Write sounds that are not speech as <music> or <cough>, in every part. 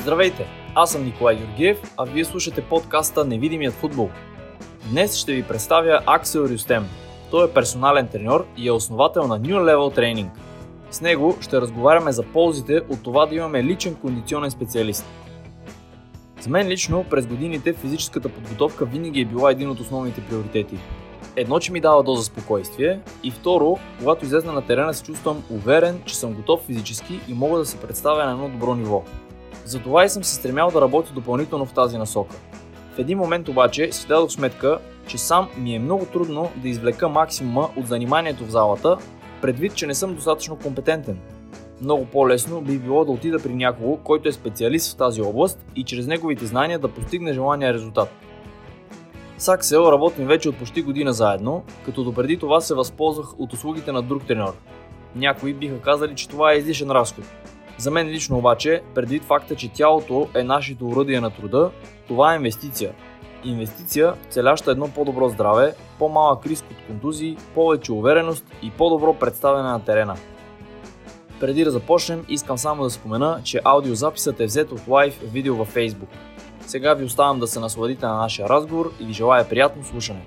Здравейте, аз съм Николай Георгиев, а вие слушате подкаста Невидимият футбол. Днес ще ви представя Аксел Рюстем. Той е персонален треньор и е основател на New Level Training. С него ще разговаряме за ползите от това да имаме личен кондиционен специалист. За мен лично през годините физическата подготовка винаги е била един от основните приоритети. Едно, че ми дава доза спокойствие и второ, когато излезна на терена се чувствам уверен, че съм готов физически и мога да се представя на едно добро ниво. Затова и съм се стремял да работя допълнително в тази насока. В един момент обаче си дадох сметка, че сам ми е много трудно да извлека максимума от заниманието в залата, предвид, че не съм достатъчно компетентен. Много по-лесно би било да отида при някого, който е специалист в тази област и чрез неговите знания да постигне желания резултат. С Аксел работим вече от почти година заедно, като допреди това се възползвах от услугите на друг треньор. Някои биха казали, че това е излишен разход. За мен лично обаче, предвид факта, че тялото е нашето уръдие на труда, това е инвестиция. Инвестиция, целяща едно по-добро здраве, по-малък риск от контузии, повече увереност и по-добро представяне на терена. Преди да започнем, искам само да спомена, че аудиозаписът е взет от лайв видео във Facebook. Сега ви оставам да се насладите на нашия разговор и ви желая приятно слушане.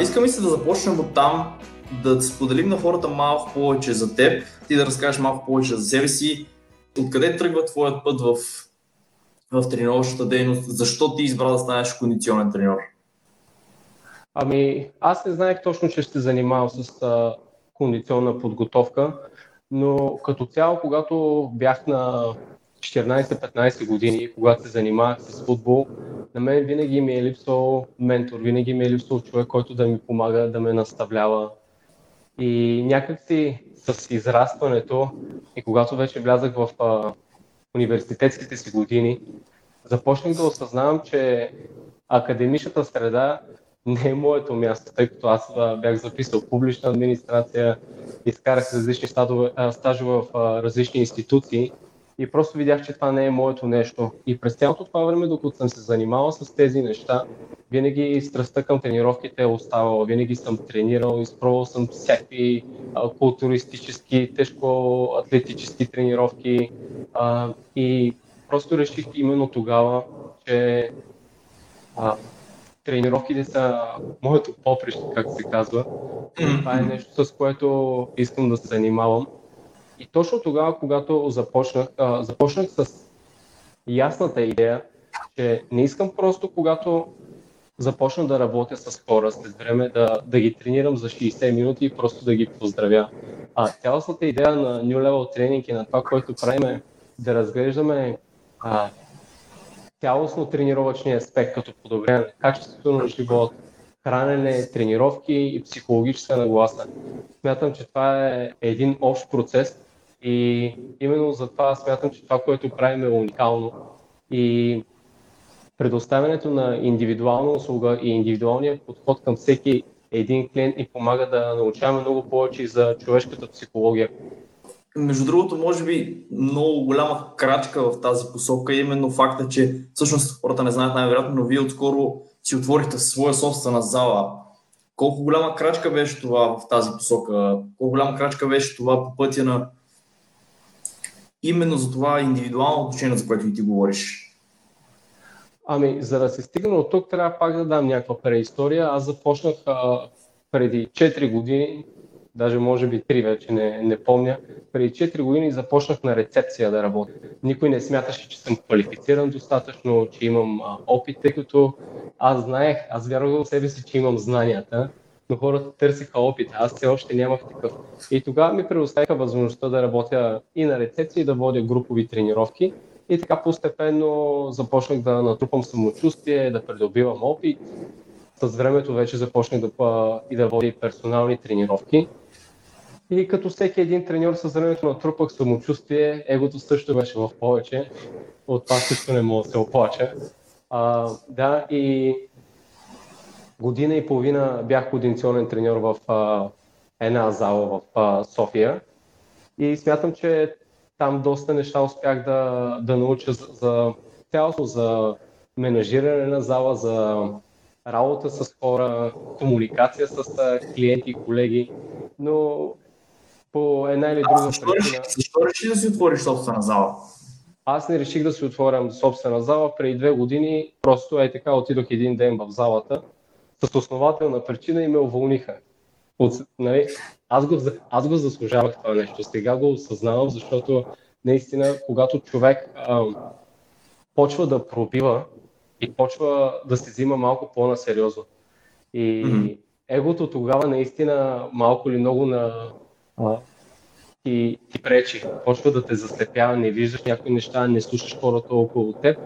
Искам и се да започнем от там, да споделим на хората малко повече за теб, ти да разкажеш малко повече за себе си, откъде тръгва твоят път в, в тренировъчната дейност, защо ти избра да станеш кондиционен треньор? Ами, аз не знаех точно, че ще се занимавам с а, кондиционна подготовка, но като цяло, когато бях на 14-15 години, когато се занимавах с футбол, на мен винаги ми е липсвал ментор, винаги ми е липсвал човек, който да ми помага, да ме наставлява. И някакси с израстването и когато вече влязах в а, университетските си години, започнах да осъзнавам, че академичната среда не е моето място, тъй като аз бях записал публична администрация, изкарах различни стажове в различни институции и просто видях, че това не е моето нещо. И през цялото това време, докато съм се занимавал с тези неща, винаги страстта към тренировките е оставала, винаги съм тренирал, изпробвал съм всякакви а, културистически, тежко атлетически тренировки а, и просто реших именно тогава, че а, тренировките са моето поприще, както се казва. Това е нещо, с което искам да се занимавам. И точно тогава, когато започнах, а, започнах с ясната идея, че не искам просто, когато започна да работя с хора след време, да, да ги тренирам за 60 минути и просто да ги поздравя. А цялостната идея на New Level Training и на това, което правим е да разглеждаме а, цялостно тренировъчния аспект, като подобряване качеството на живот, хранене, тренировки и психологическа нагласа. Смятам, че това е един общ процес и именно за това смятам, че това, което правим е уникално и предоставянето на индивидуална услуга и индивидуалния подход към всеки един клиент ни помага да научаваме много повече за човешката психология. Между другото, може би много голяма крачка в тази посока е именно факта, че всъщност хората не знаят най-вероятно, но вие отскоро си отворихте своя собствена зала. Колко голяма крачка беше това в тази посока? Колко голяма крачка беше това по пътя на именно за това индивидуално отношение, за което и ти говориш? Ами, за да се стигна от тук, трябва пак да дам някаква преистория. Аз започнах а, преди 4 години даже може би три вече, не, не помня. Преди 4 години започнах на рецепция да работя. Никой не смяташе, че съм квалифициран достатъчно, че имам а, опит, тъй като аз знаех, аз вярвах в себе си, че имам знанията, но хората търсиха опит, аз все още нямах такъв. И тогава ми предоставиха възможността да работя и на рецепция, и да водя групови тренировки. И така постепенно започнах да натрупам самочувствие, да придобивам опит. С времето вече започнах да, и да водя персонални тренировки. И като всеки един треньор с времето натрупах самочувствие, егото също беше в повече. От това също не мога да се оплача. А, да, и година и половина бях координационен треньор в а, една зала в а, София. И смятам, че там доста неща успях да, да науча за, за за менажиране на зала, за работа с хора, комуникация с клиенти и колеги. Но по една или друга защо причина. Защо реши да си отвориш собствена зала? Аз не реших да си отворям собствена зала. Преди две години просто е така отидох един ден в залата с основателна причина и ме уволниха. От, нали, аз, го, аз го заслужавах това нещо. Сега го осъзнавам, защото наистина, когато човек а, почва да пробива и почва да се взима малко по-насериозно. И mm-hmm. егото тогава наистина малко или много на, а, ти, ти пречи. Почва да те заслепява, не виждаш някои неща, не слушаш хората около теб.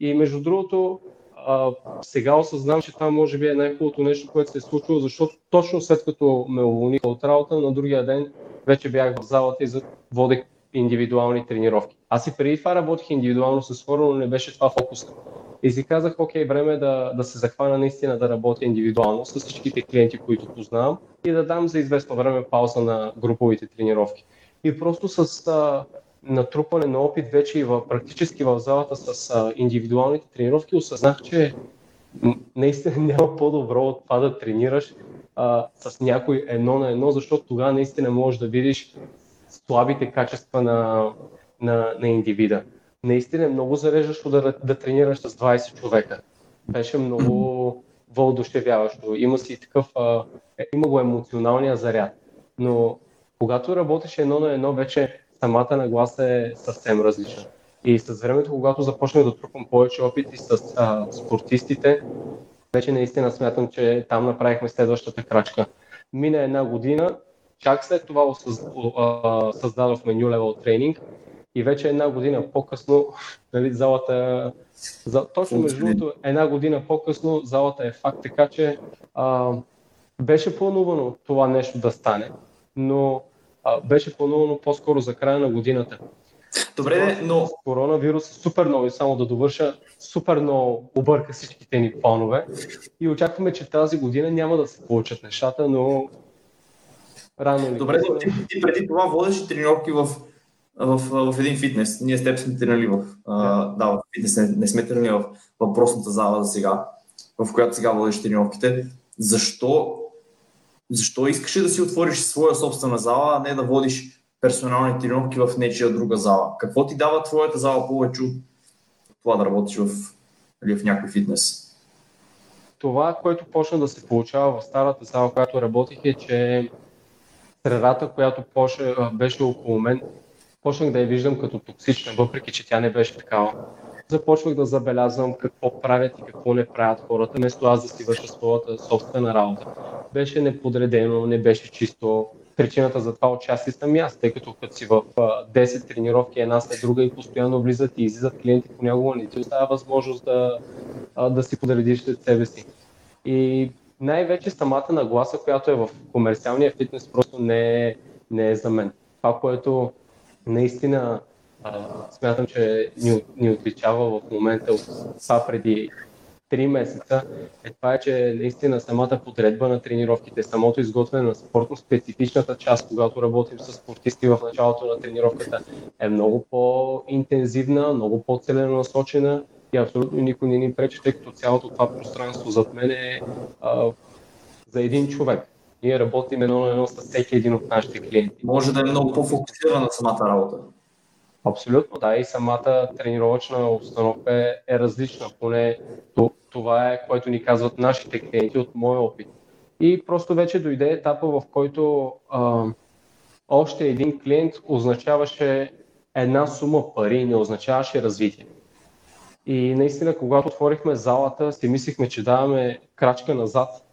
И между другото, а, сега осъзнавам, че това може би е най-хубавото нещо, което се е случило, защото точно след като ме уволниха от работа, на другия ден вече бях в залата и водех индивидуални тренировки. Аз и преди това работих индивидуално с хора, но не беше това фокус. И си казах, окей, време е да, да се захвана наистина да работя индивидуално с всичките клиенти, които познавам и да дам за известно време пауза на груповите тренировки. И просто с а, натрупване на опит вече и в, практически в залата с а, индивидуалните тренировки осъзнах, че наистина <laughs> няма по-добро от това да тренираш а, с някой едно на едно, защото тогава наистина можеш да видиш слабите качества на, на, на индивида. Наистина е много зареждащо да, да тренираш с 20 човека. Беше много вълдушевяващо. Има си такъв, а, е, има го емоционалния заряд. Но когато работиш едно на едно, вече самата нагласа е съвсем различна. И с времето, когато започнах да трупам повече опит и с а, спортистите, вече наистина смятам, че там направихме следващата крачка. Мина една година, чак след това създадохме New Level Training и вече една година по-късно <laughs> нали, залата за, точно между другото, една година по-късно залата е факт, така че а, беше планувано това нещо да стане, но а, беше планувано по-скоро за края на годината. Добре, но... Коронавирус е супер нови, само да довърша, супер много обърка всичките ни планове и очакваме, че тази година няма да се получат нещата, но рано Добре, но ти, ти преди това водиш тренировки в, в, в, един фитнес. Ние с теб сме тренирали в, yeah. да, в фитнес, не, не сме тренирали в въпросната зала за сега, в която сега водиш тренировките. Защо защо искаш да си отвориш своя собствена зала, а не да водиш персонални тренировки в нечия друга зала? Какво ти дава твоята зала повече от това да работиш в, в някой фитнес? Това, което почна да се получава в старата зала, която работих е, че средата, която беше около мен, почнах да я виждам като токсична, въпреки че тя не беше такава започвах да забелязвам какво правят и какво не правят хората, вместо аз да си върша своята собствена работа. Беше неподредено, не беше чисто. Причината за това отчасти съм аз, тъй като като си в 10 тренировки една след друга и постоянно влизат и излизат клиенти, понякога не ти остава възможност да, да си подредиш след себе си. И най-вече самата нагласа, която е в комерциалния фитнес, просто не е, не е за мен. Това, което наистина смятам, че ни, ни отличава в момента от това преди 3 месеца, е това, е, че наистина самата подредба на тренировките, самото изготвяне на спортно специфичната част, когато работим с спортисти в началото на тренировката, е много по-интензивна, много по-целенасочена и абсолютно никой не ни пречи, тъй като цялото това пространство зад мен е а, за един човек. Ние работим едно на едно с всеки един от нашите клиенти. Може да е много по-фокусирана самата работа. Абсолютно, да. И самата тренировъчна обстановка е, е различна. Поне това е, което ни казват нашите клиенти от моя опит. И просто вече дойде етапа, в който а, още един клиент означаваше една сума пари, не означаваше развитие. И наистина, когато отворихме залата, си мислихме, че даваме крачка назад,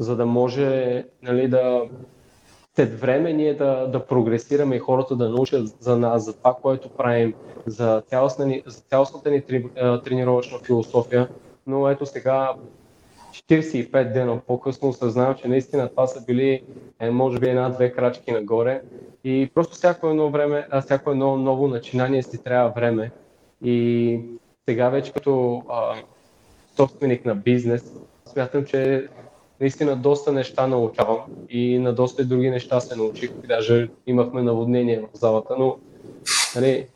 за да може нали, да след време ние да, да прогресираме и хората да научат за нас, за това, което правим, за, цялостна ни, за цялостната ни три, тренировъчна философия. Но ето сега, 45 дена по-късно осъзнавам, че наистина това са били, е, може би, една-две крачки нагоре. И просто всяко едно време, а всяко едно ново начинание си трябва време. И сега вече като а, собственик на бизнес, смятам, че наистина доста неща научавам и на доста други неща се научих. Даже имахме наводнение в залата, но нали,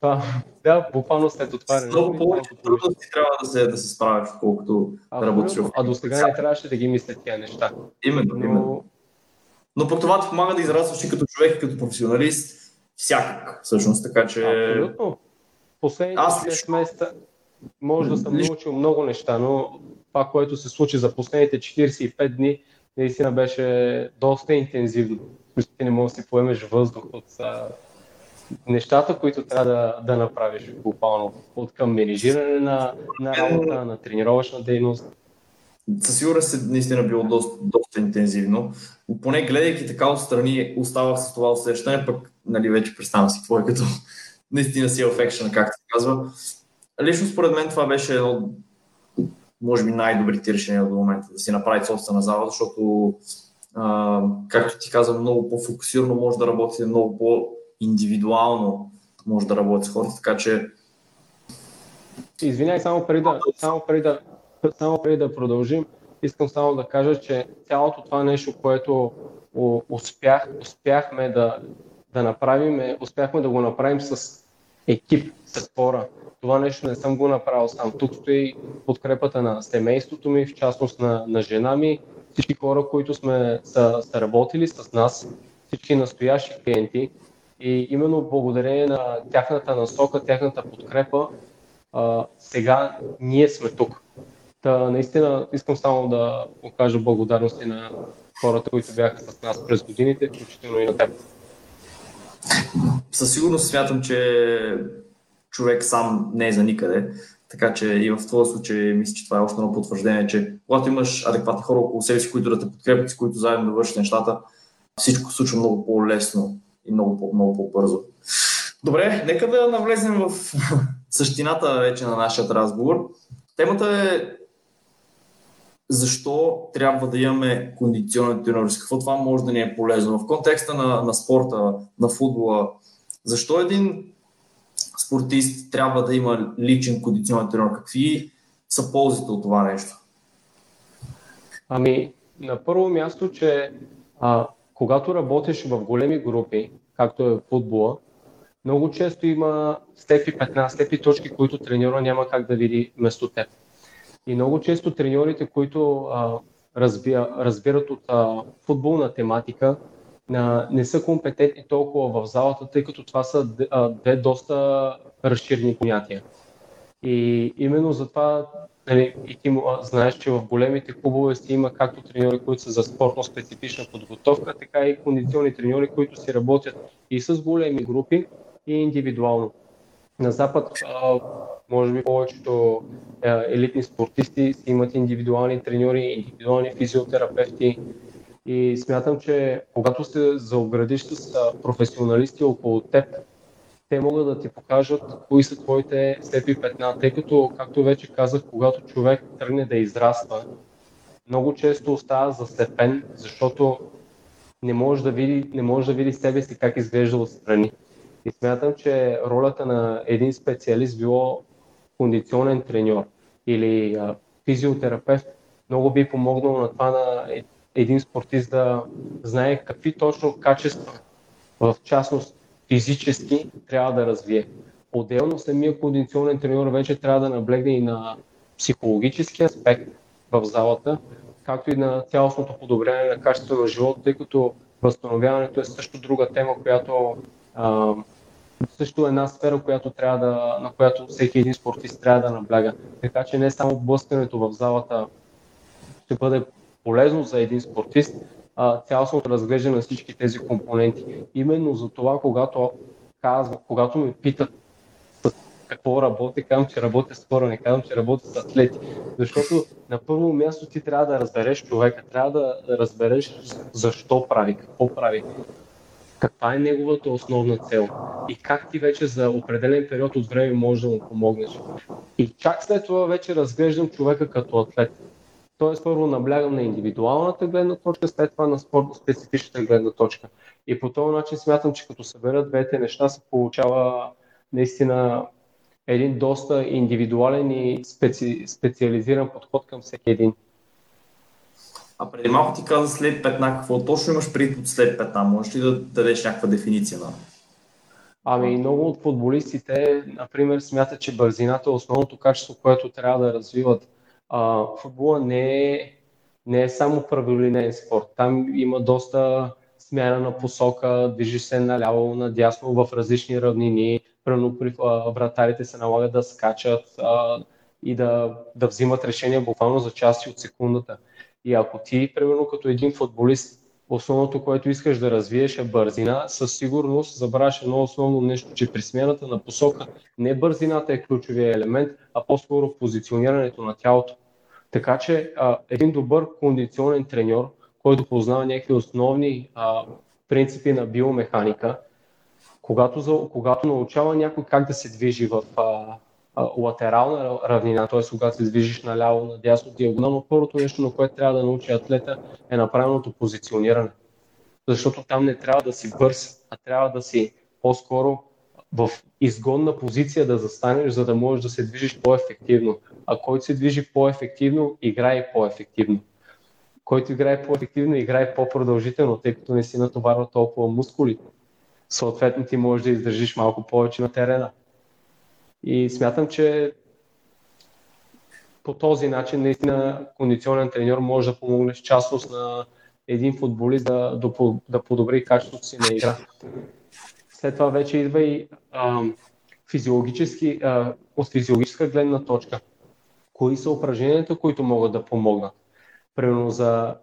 това, да, буквално след отваряне. Много повече трудности трябва да се, да се справиш, колкото а, да работиш А до сега не трябваше да ги мисля тия неща. Именно, но, именно. Но пък това ти помага да израстваш и като човек, и като професионалист, всякак, всъщност, така че... Абсолютно. Последните Аз 6 месеца може да съм научил много неща, но това, което се случи за последните 45 дни, наистина беше доста интензивно. Ти не можеш да си поемеш въздух от а, нещата, които трябва да, да направиш буквално. От към менежиране на, на работа, на тренировъчна дейност. Със сигурност е наистина било доста, доста интензивно. Поне гледайки така отстрани, оставах с това усещане, пък нали, вече представям си какво е като <laughs> наистина си в екшен, както се казва. Лично според мен това беше едно може би най-добрите решения до момента, да си направи собствена зала, защото, а, както ти казвам, много по-фокусирано може да работи, много по-индивидуално може да работи с хората, така че... Извинявай, само преди да, само преди да, само преди да продължим, искам само да кажа, че цялото това нещо, което успях, успяхме да, да направим, е, успяхме да го направим с екип, с хора. Това нещо не съм го направил сам. Тук стои подкрепата на семейството ми, в частност на, на жена ми, всички хора, които сме са, са работили с нас, всички настоящи клиенти. И именно благодарение на тяхната насока, тяхната подкрепа, а, сега ние сме тук. Та, наистина искам само да покажа благодарности на хората, които бяха с нас през годините, включително и на теб. Със сигурност смятам, че човек сам не е за никъде. Така че и в твоя случай мисля, че това е още едно потвърждение, че когато имаш адекватни хора около себе си, които да те подкрепят, с които заедно да вършат нещата, всичко случва много по-лесно и много, много по-бързо. Добре, нека да навлезем в <laughs> същината вече на нашия разговор. Темата е защо трябва да имаме кондиционен тренер, какво това може да ни е полезно. В контекста на, на спорта, на футбола, защо един спортист трябва да има личен кондиционен тренер? Какви са ползите от това нещо? Ами, на първо място, че а, когато работиш в големи групи, както е футбола, много често има степи 15, степи точки, които треньора няма как да види вместо теб. И много често треньорите, които а, разбира, разбират от а, футболна тематика, а, не са компетентни толкова в залата, тъй като това са а, две доста разширени понятия. И именно затова нали, и ти знаеш, че в големите клубове си има както треньори, които са за спортно специфична подготовка, така и кондиционни треньори, които си работят и с големи групи, и индивидуално. На Запад, може би повечето елитни спортисти имат индивидуални треньори, индивидуални физиотерапевти, и смятам, че когато се заоградиш с професионалисти около теб, те могат да ти покажат кои са твоите степи петна, тъй като, както вече казах, когато човек тръгне да израства, много често остава заслепен, защото не може да види, не може да види себе си как изглежда отстрани. И смятам, че ролята на един специалист, било кондиционен треньор или а, физиотерапевт, много би помогнал на това на един спортист да знае какви точно качества, в частност физически, трябва да развие. Отделно самия кондиционен тренер вече трябва да наблегне и на психологически аспект в залата, както и на цялостното подобрение на качеството на живота, тъй като възстановяването е също друга тема, която също е една сфера, която трябва да, на която всеки един спортист трябва да набляга. Така че не само блъскането в залата ще бъде полезно за един спортист, а, цялостното разглеждане на всички тези компоненти. Именно за това, когато казва, когато ме питат какво работя, казвам, че работя с хора, не казвам, че работя с атлети. Защото на първо място ти трябва да разбереш човека, трябва да разбереш защо прави, какво прави, каква е неговата основна цел и как ти вече за определен период от време можеш да му помогнеш. И чак след това вече разглеждам човека като атлет. Тоест, първо наблягам на индивидуалната гледна точка, след това на спортно специфичната гледна точка. И по този начин смятам, че като съберат двете неща, се получава наистина един доста индивидуален и специ... специализиран подход към всеки един. А преди малко ти каза след петна, какво точно имаш преди под след петна? Можеш ли да дадеш някаква дефиниция на? Ами много от футболистите, например, смятат, че бързината е основното качество, което трябва да развиват а, футбола не е, не е само правилинен спорт. Там има доста смяна на посока, движиш се наляво, надясно в различни равнини, примерно при вратарите се налага да скачат а, и да, да взимат решения буквално за части от секундата. И ако ти, примерно като един футболист, основното, което искаш да развиеш е бързина, със сигурност забравяш едно основно нещо, че при смяната на посока не бързината е ключовия елемент, а по-скоро позиционирането на тялото. Така че а, един добър кондиционен треньор, който познава някакви основни а, принципи на биомеханика, когато, за, когато научава някой как да се движи в а, латерална равнина, т.е. когато се движиш наляво, надясно, диагонално, първото нещо, на което трябва да научи атлета е направеното позициониране. Защото там не трябва да си бърз, а трябва да си по-скоро в изгодна позиция да застанеш, за да можеш да се движиш по-ефективно. А който се движи по-ефективно, играе по-ефективно. Който играе по-ефективно, играе по-продължително, тъй като не си натоварва толкова мускули. Съответно ти можеш да издържиш малко повече на терена. И смятам, че по този начин наистина кондиционен треньор може да помогне с частност на един футболист да, да, подобри качеството си на игра. След това вече идва и а, физиологически, а, от физиологическа гледна точка. Кои са упражненията, които могат да помогнат? Примерно за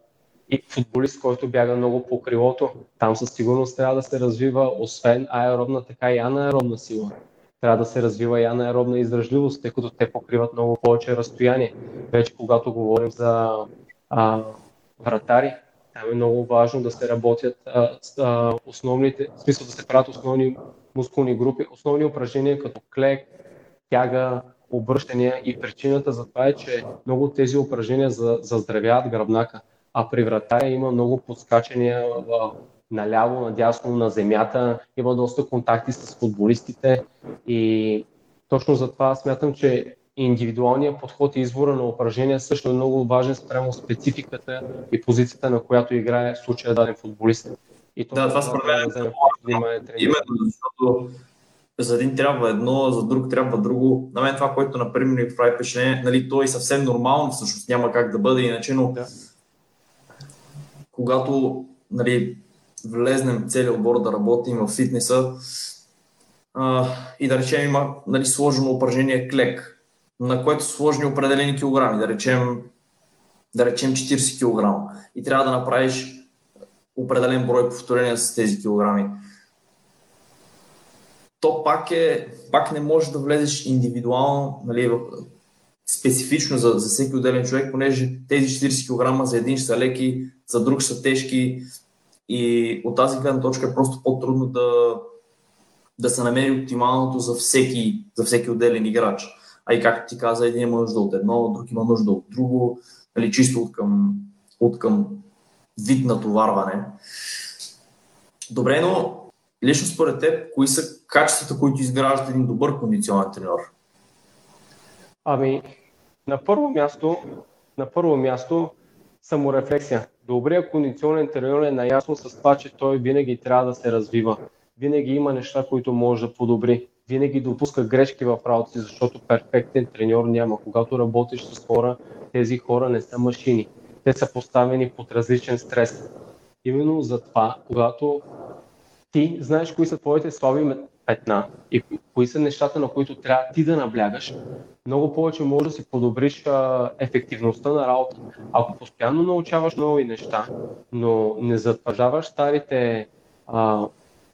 и футболист, който бяга много по крилото, там със сигурност трябва да се развива освен аеробна, така и анаеробна сила трябва да се развива и анаеробна издръжливост, тъй като те покриват много повече разстояние. Вече когато говорим за а, вратари, там е много важно да се работят а, а, основните, в смисъл да се правят основни мускулни групи, основни упражнения като клек, тяга, обръщания и причината за това е, че много от тези упражнения заздравяват гръбнака, а при вратаря има много подскачания наляво, надясно, на земята. Има доста контакти с футболистите и точно затова смятам, че индивидуалният подход и избора на упражнения също е много важен спрямо спецификата и позицията, на която играе в случая даден футболист. И това, да, това според мен е именно защото за един трябва едно, за друг трябва друго. На мен това, което например ми прави впечатление, нали, то е съвсем нормално, всъщност няма как да бъде иначе, но да. когато нали, влезнем целият отбор да работим в фитнеса. А, и да речем има нали, сложено упражнение клек, на което са сложни определени килограми, да речем, да речем 40 кг и трябва да направиш определен брой повторения с тези килограми. То пак, е, пак не може да влезеш индивидуално, нали, специфично за, за всеки отделен човек, понеже тези 40 кг за един са леки, за друг са тежки, и от тази гледна точка е просто по-трудно да, да се намери оптималното за всеки, за всеки отделен играч. А и както ти каза, един има нужда от едно, друг има нужда от друго, нали, чисто от към, от към вид натоварване. Добре, но лично според теб, кои са качествата, които изграждат един добър кондиционен треньор? Ами, на първо място, на първо място саморефлексия. Добрият кондиционен треньор е наясно с това, че той винаги трябва да се развива. Винаги има неща, които може да подобри. Винаги допуска грешки в работа си, защото перфектен треньор няма. Когато работиш с хора, тези хора не са машини. Те са поставени под различен стрес. Именно за това, когато ти знаеш кои са твоите слаби петна и кои са нещата, на които трябва ти да наблягаш, много повече може да си подобриш а, ефективността на работа. Ако постоянно научаваш нови неща, но не затвържаваш старите, а,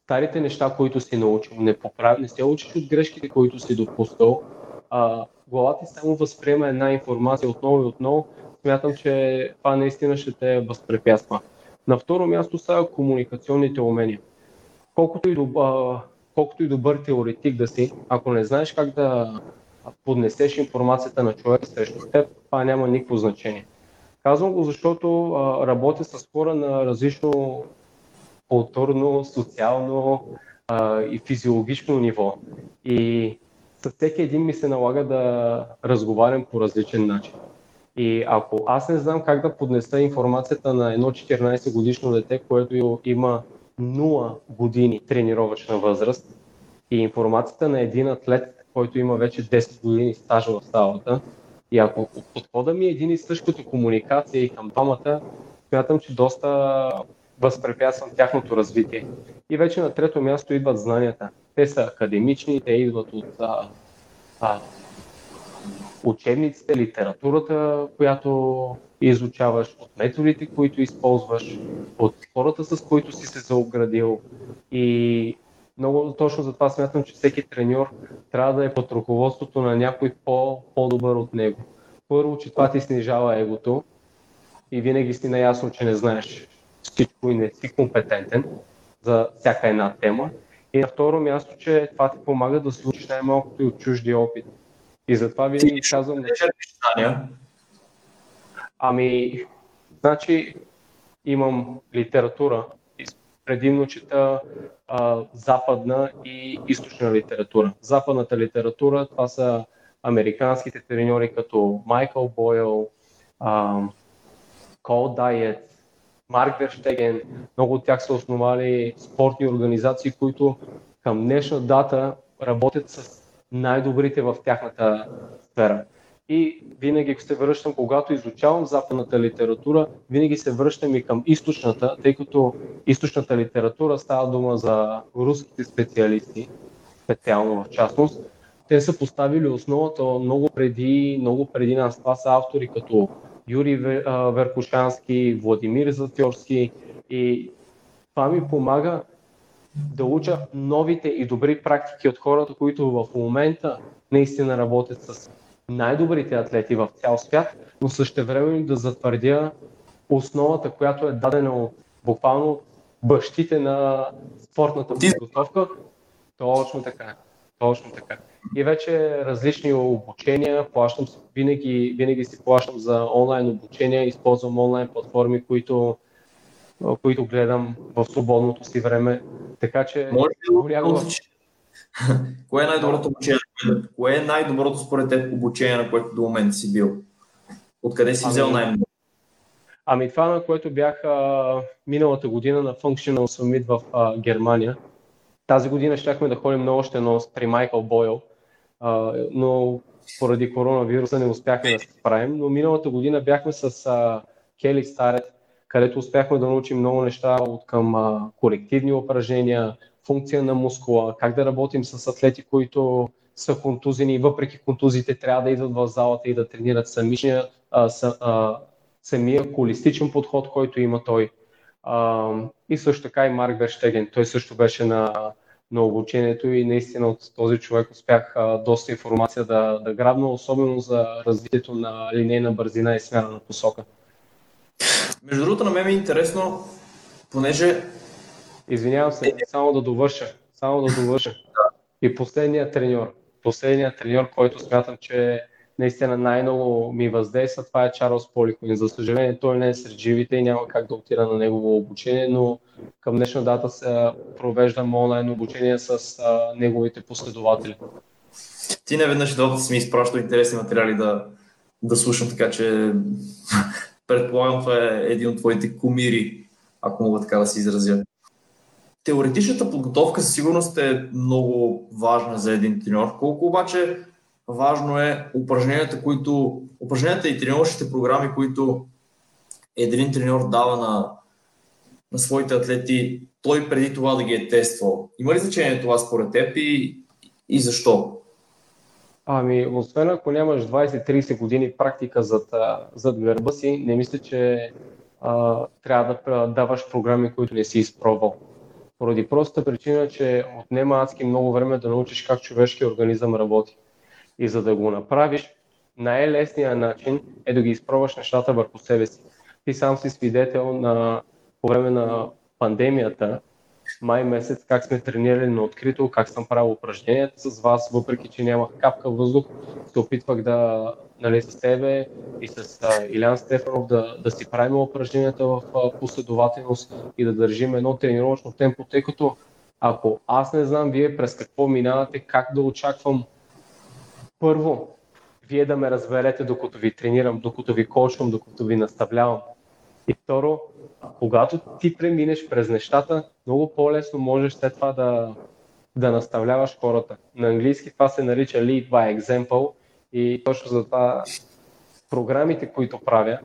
старите неща, които си научил, не, поправ... не се учиш от грешките, които си допускал, а, главата само възприема една информация отново и отново, смятам, че това наистина ще те възпрепятства. На второ място са комуникационните умения. Колкото и, до, колкото и добър теоретик да си, ако не знаеш как да поднесеш информацията на човек срещу теб, това няма никакво значение. Казвам го, защото а, работя с хора на различно културно, социално а, и физиологично ниво. И с всеки един ми се налага да разговарям по различен начин. И ако аз не знам как да поднеса информацията на едно 14 годишно дете, което има 0 години тренировъчна възраст и информацията на един атлет, който има вече 10 години стаж в ставата, и ако подхода ми е един и същ като комуникация и към двамата, смятам, че доста възпрепятствам тяхното развитие. И вече на трето място идват знанията. Те са академични, те идват от а, а, учебниците, литературата, която изучаваш, от методите, които използваш, от хората, с които си се заоградил. И много точно за това смятам, че всеки треньор трябва да е под ръководството на някой по, по-добър от него. Първо, че това ти снижава егото и винаги си наясно, че не знаеш всичко и не си компетентен за всяка една тема. И на второ място, че това ти помага да случиш най-малкото и от чужди опит. И затова винаги казвам... Ами, значи имам литература. Предимно чета а, западна и източна литература. Западната литература, това са американските треньори като Майкъл Бойл, Кол Дайет, Марк Верштеген. Много от тях са основали спортни организации, които към днешна дата работят с най-добрите в тяхната сфера. И винаги се връщам, когато изучавам западната литература, винаги се връщам и към източната, тъй като източната литература става дума за руските специалисти, специално в частност. Те са поставили основата много преди, много преди нас. Това са автори като Юрий Веркушански, Владимир Затьорски и това ми помага да уча новите и добри практики от хората, които в момента наистина работят с най-добрите атлети в цял свят, но също време да затвърдя основата, която е дадена от буквално бащите на спортната подготовка. Точно така. Точно така. И вече различни обучения, плащам, винаги, винаги си плащам за онлайн обучения, използвам онлайн платформи, които, които гледам в свободното си време. Така че Може понякога... <laughs> Кое е най-доброто обучение? Кое е най-доброто според теб обучение, на което до момента си бил? Откъде си ами... взел най-много? Ами това, на което бях а, миналата година на Functional Summit в а, Германия. Тази година щяхме да ходим на още едно при Майкъл Бойл, а, но поради коронавируса не успяхме да се справим. Но миналата година бяхме с а, Кели Старет, където успяхме да научим много неща от към а, колективни упражнения, функция на мускула, как да работим с атлети, които са контузени и въпреки контузите трябва да идват в залата и да тренират самия, а, са, а, самия холистичен подход, който има той. А, и също така и Марк Верштеген. Той също беше на, на обучението и наистина от този човек успях а, доста информация да, да грабна, особено за развитието на линейна бързина и смяна на посока. Между другото, на мен е интересно, понеже... Извинявам се, само да довърша. Само да довърша. И последният треньор. Последният треньор, който смятам, че наистина най-много ми въздейства, това е Чарлз Поликон. За съжаление, той не е сред живите и няма как да отида на негово обучение, но към днешна дата се провеждам онлайн обучение с а, неговите последователи. Ти не веднъж доста си ми изпращал интересни материали да, да слушам, така че <laughs> предполагам това е един от твоите кумири, ако мога така да се изразя. Теоретичната подготовка със сигурност е много важна за един треньор. Колко обаче важно е упражненията, които, упражненията и тренировъчните програми, които един треньор дава на, на своите атлети, той преди това да ги е тествал. Има ли значение това според теб и, и защо? Ами, освен ако нямаш 20-30 години практика зад, зад гърба си, не мисля, че а, трябва да даваш програми, които не си изпробвал. Поради простата причина, че отнема адски много време да научиш как човешкият организъм работи. И за да го направиш, най-лесният начин е да ги изпробваш нещата върху себе си. Ти сам си свидетел на, по време на пандемията, май месец, как сме тренирали на открито, как съм правил упражненията с вас, въпреки че нямах капка въздух, се опитвах да, нали, с тебе и с Илян Стефанов да, да си правим упражненията в последователност и да държим едно тренировъчно темпо, тъй като ако аз не знам вие през какво минавате, как да очаквам първо, вие да ме разберете докато ви тренирам, докато ви кошвам, докато ви наставлявам. И второ, когато ти преминеш през нещата, много по-лесно можеш след това да, да наставляваш хората. На английски това се нарича lead by example и точно за това програмите, които правя,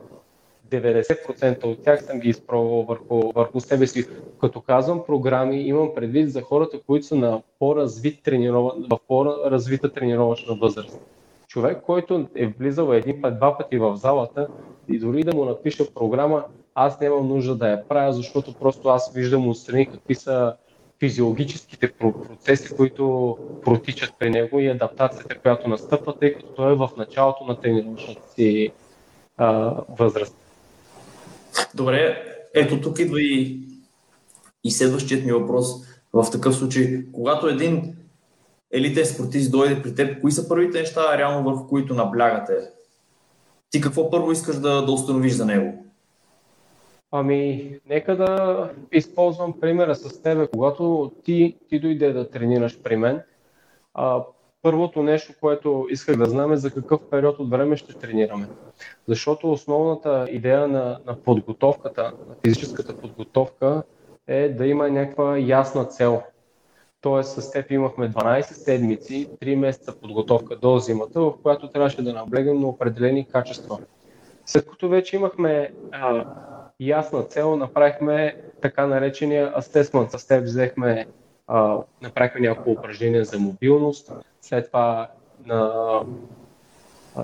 90% от тях съм ги изпробвал върху, върху себе си. Като казвам програми, имам предвид за хората, които са на по-развит тренирова, в по-развита тренировъчна възраст. Човек, който е влизал един път, два пъти в залата и дори да му напиша програма, аз нямам нужда да я правя, защото просто аз виждам отстрани какви са физиологическите процеси, които протичат при него и адаптацията, която настъпва, тъй като той е в началото на тренировъчната си а, възраст. Добре, ето тук идва и, и следващият ми въпрос. В такъв случай, когато един елитен спортист дойде при теб, кои са първите неща, реално върху които наблягате? Ти какво първо искаш да, да установиш за него? Ами, нека да използвам примера с тебе. Когато ти, ти дойде да тренираш при мен, а, първото нещо, което исках да знам е за какъв период от време ще тренираме. Защото основната идея на, на подготовката, на физическата подготовка е да има някаква ясна цел. Тоест с теб имахме 12 седмици, 3 месеца подготовка до зимата, в която трябваше да наблегнем на определени качества. След като вече имахме а, ясна цел, направихме така наречения assessment. С теб взехме, а, направихме няколко упражнения за мобилност, след това на,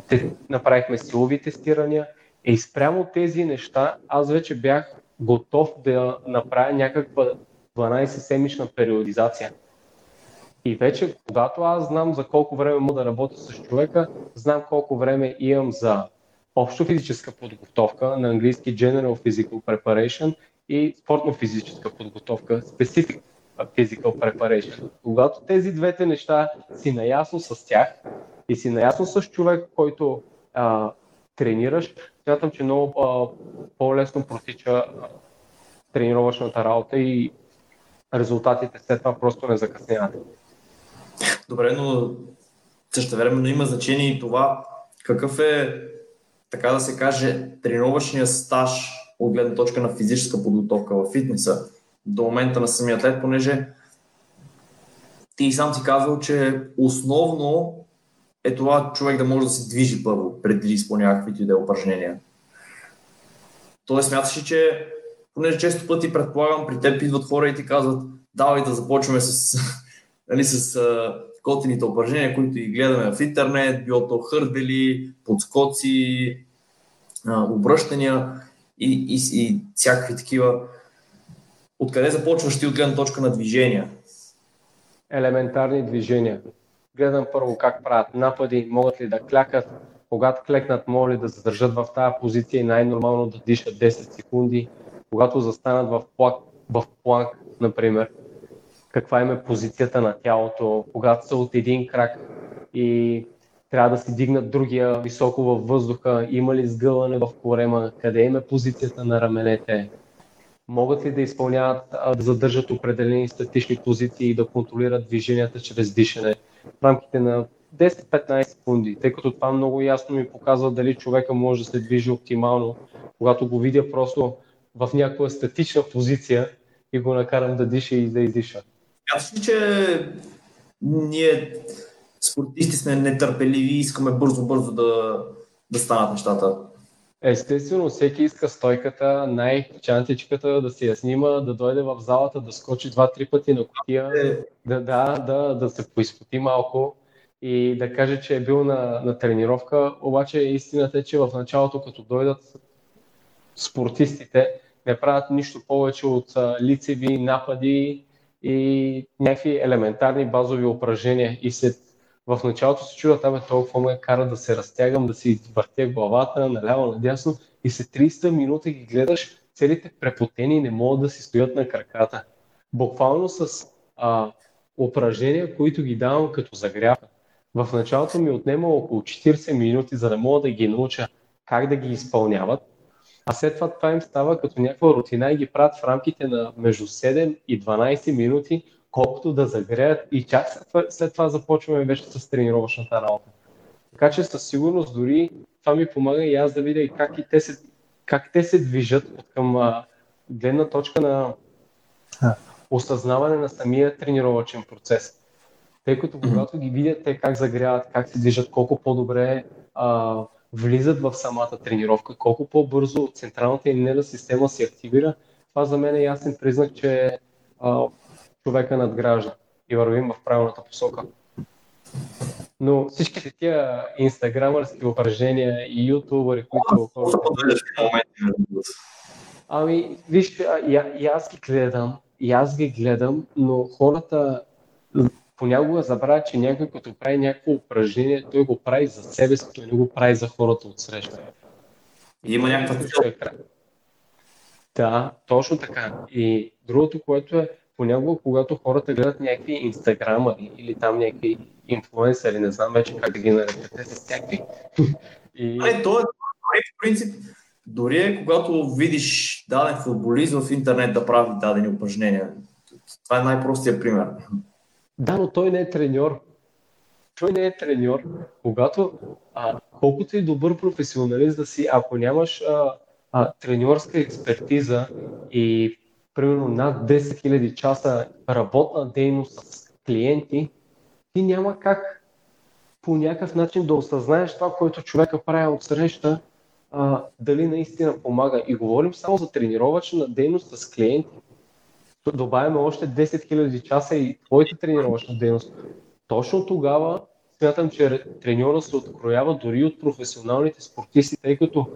те, направихме силови тестирания и спрямо тези неща аз вече бях готов да направя някаква 12-седмична периодизация. И вече, когато аз знам за колко време мога да работя с човека, знам колко време имам за общо физическа подготовка, на английски General Physical Preparation и спортно-физическа подготовка, Specific Physical Preparation. Когато тези двете неща си наясно с тях и си наясно с човек, който а, тренираш, смятам, че много а, по-лесно протича тренировъчната работа и резултатите след това просто не закъсняват. Добре, но също времено има значение и това какъв е така да се каже, тренировъчния стаж от гледна точка на физическа подготовка в фитнеса до момента на самия атлет, понеже ти сам си казал, че основно е това човек да може да се движи първо, преди да изпълнява каквито да е упражнения. Тоест смяташ ли, че понеже често пъти предполагам, при теб идват хора и ти казват, давай да започваме с, нали, с готините упражнения, които ги гледаме в интернет, било то хърдели, подскоци, обръщания и, и, и всякакви такива. Откъде започваш ти от гледна точка на движения? Елементарни движения. Гледам първо как правят напади, могат ли да клякат, когато клекнат, могат ли да задържат в тази позиция и най-нормално да дишат 10 секунди, когато застанат в планк, в планк например, каква им е позицията на тялото, когато са от един крак и трябва да си дигнат другия високо във въздуха, има ли сгъване в корема, къде им е позицията на раменете, могат ли да изпълняват, да задържат определени статични позиции и да контролират движенията чрез дишане в рамките на 10-15 секунди, тъй като това много ясно ми показва дали човека може да се движи оптимално, когато го видя просто в някаква статична позиция и го накарам да диша и да издиша. Аз ли, че ние спортисти сме нетърпеливи и искаме бързо-бързо да, да станат нещата? Естествено, всеки иска стойката, най-чантичката да си я снима, да дойде в залата, да скочи два-три пъти на котия, е. да, да, да, да се поизпоти малко и да каже, че е бил на, на тренировка. Обаче истината е, че в началото, като дойдат спортистите, не правят нищо повече от лицеви напади, и някакви елементарни базови упражнения. И след в началото се чуда, абе, толкова ме кара да се разтягам, да си въртя главата наляво, надясно и след 30 минути ги гледаш, целите препотени не могат да си стоят на краката. Буквално с а, упражнения, които ги давам като загрявка. В началото ми отнема около 40 минути, за да мога да ги науча как да ги изпълняват а след това това им става като някаква рутина и ги правят в рамките на между 7 и 12 минути, колкото да загреят и чак след това, започваме вече с тренировъчната работа. Така че със сигурност дори това ми помага и аз да видя и как и те се, как те се движат от към а, гледна точка на осъзнаване на самия тренировъчен процес. Тъй като когато ги видят те как загряват, как се движат, колко по-добре а, влизат в самата тренировка, колко по-бързо централната им нервна система се активира, това за мен е ясен признак, че а, човека надгражда и вървим в правилната посока. Но всичките тия инстаграмърски упражнения и ютубъри, които хората... Ами, виж, и, и аз ги гледам, и аз ги гледам, но хората понякога забравят, че някой като прави някакво упражнение, той го прави за себе си, той не го прави за хората от среща. Има някаква цел. Да, точно така. И другото, което е, понякога, когато хората гледат някакви инстаграмари или там някакви инфлуенсъри, не знам вече как да ги нарекате, с всякакви. <laughs> И... Ай, то е, в принцип, дори е когато видиш даден футболист в интернет да прави дадени упражнения. Това е най-простия пример. Да, но той не е треньор. Той не е треньор. Когато, а, колкото и добър професионалист да си, ако нямаш а, а, треньорска експертиза и примерно над 10 000 часа работна дейност с клиенти, ти няма как по някакъв начин да осъзнаеш това, което човека прави от среща, а, дали наистина помага. И говорим само за тренировъчна дейност с клиенти. Добавяме още 10 000 часа и твоята тренировъчна дейност. Точно тогава смятам, че треньора се откроява дори от професионалните спортисти, тъй като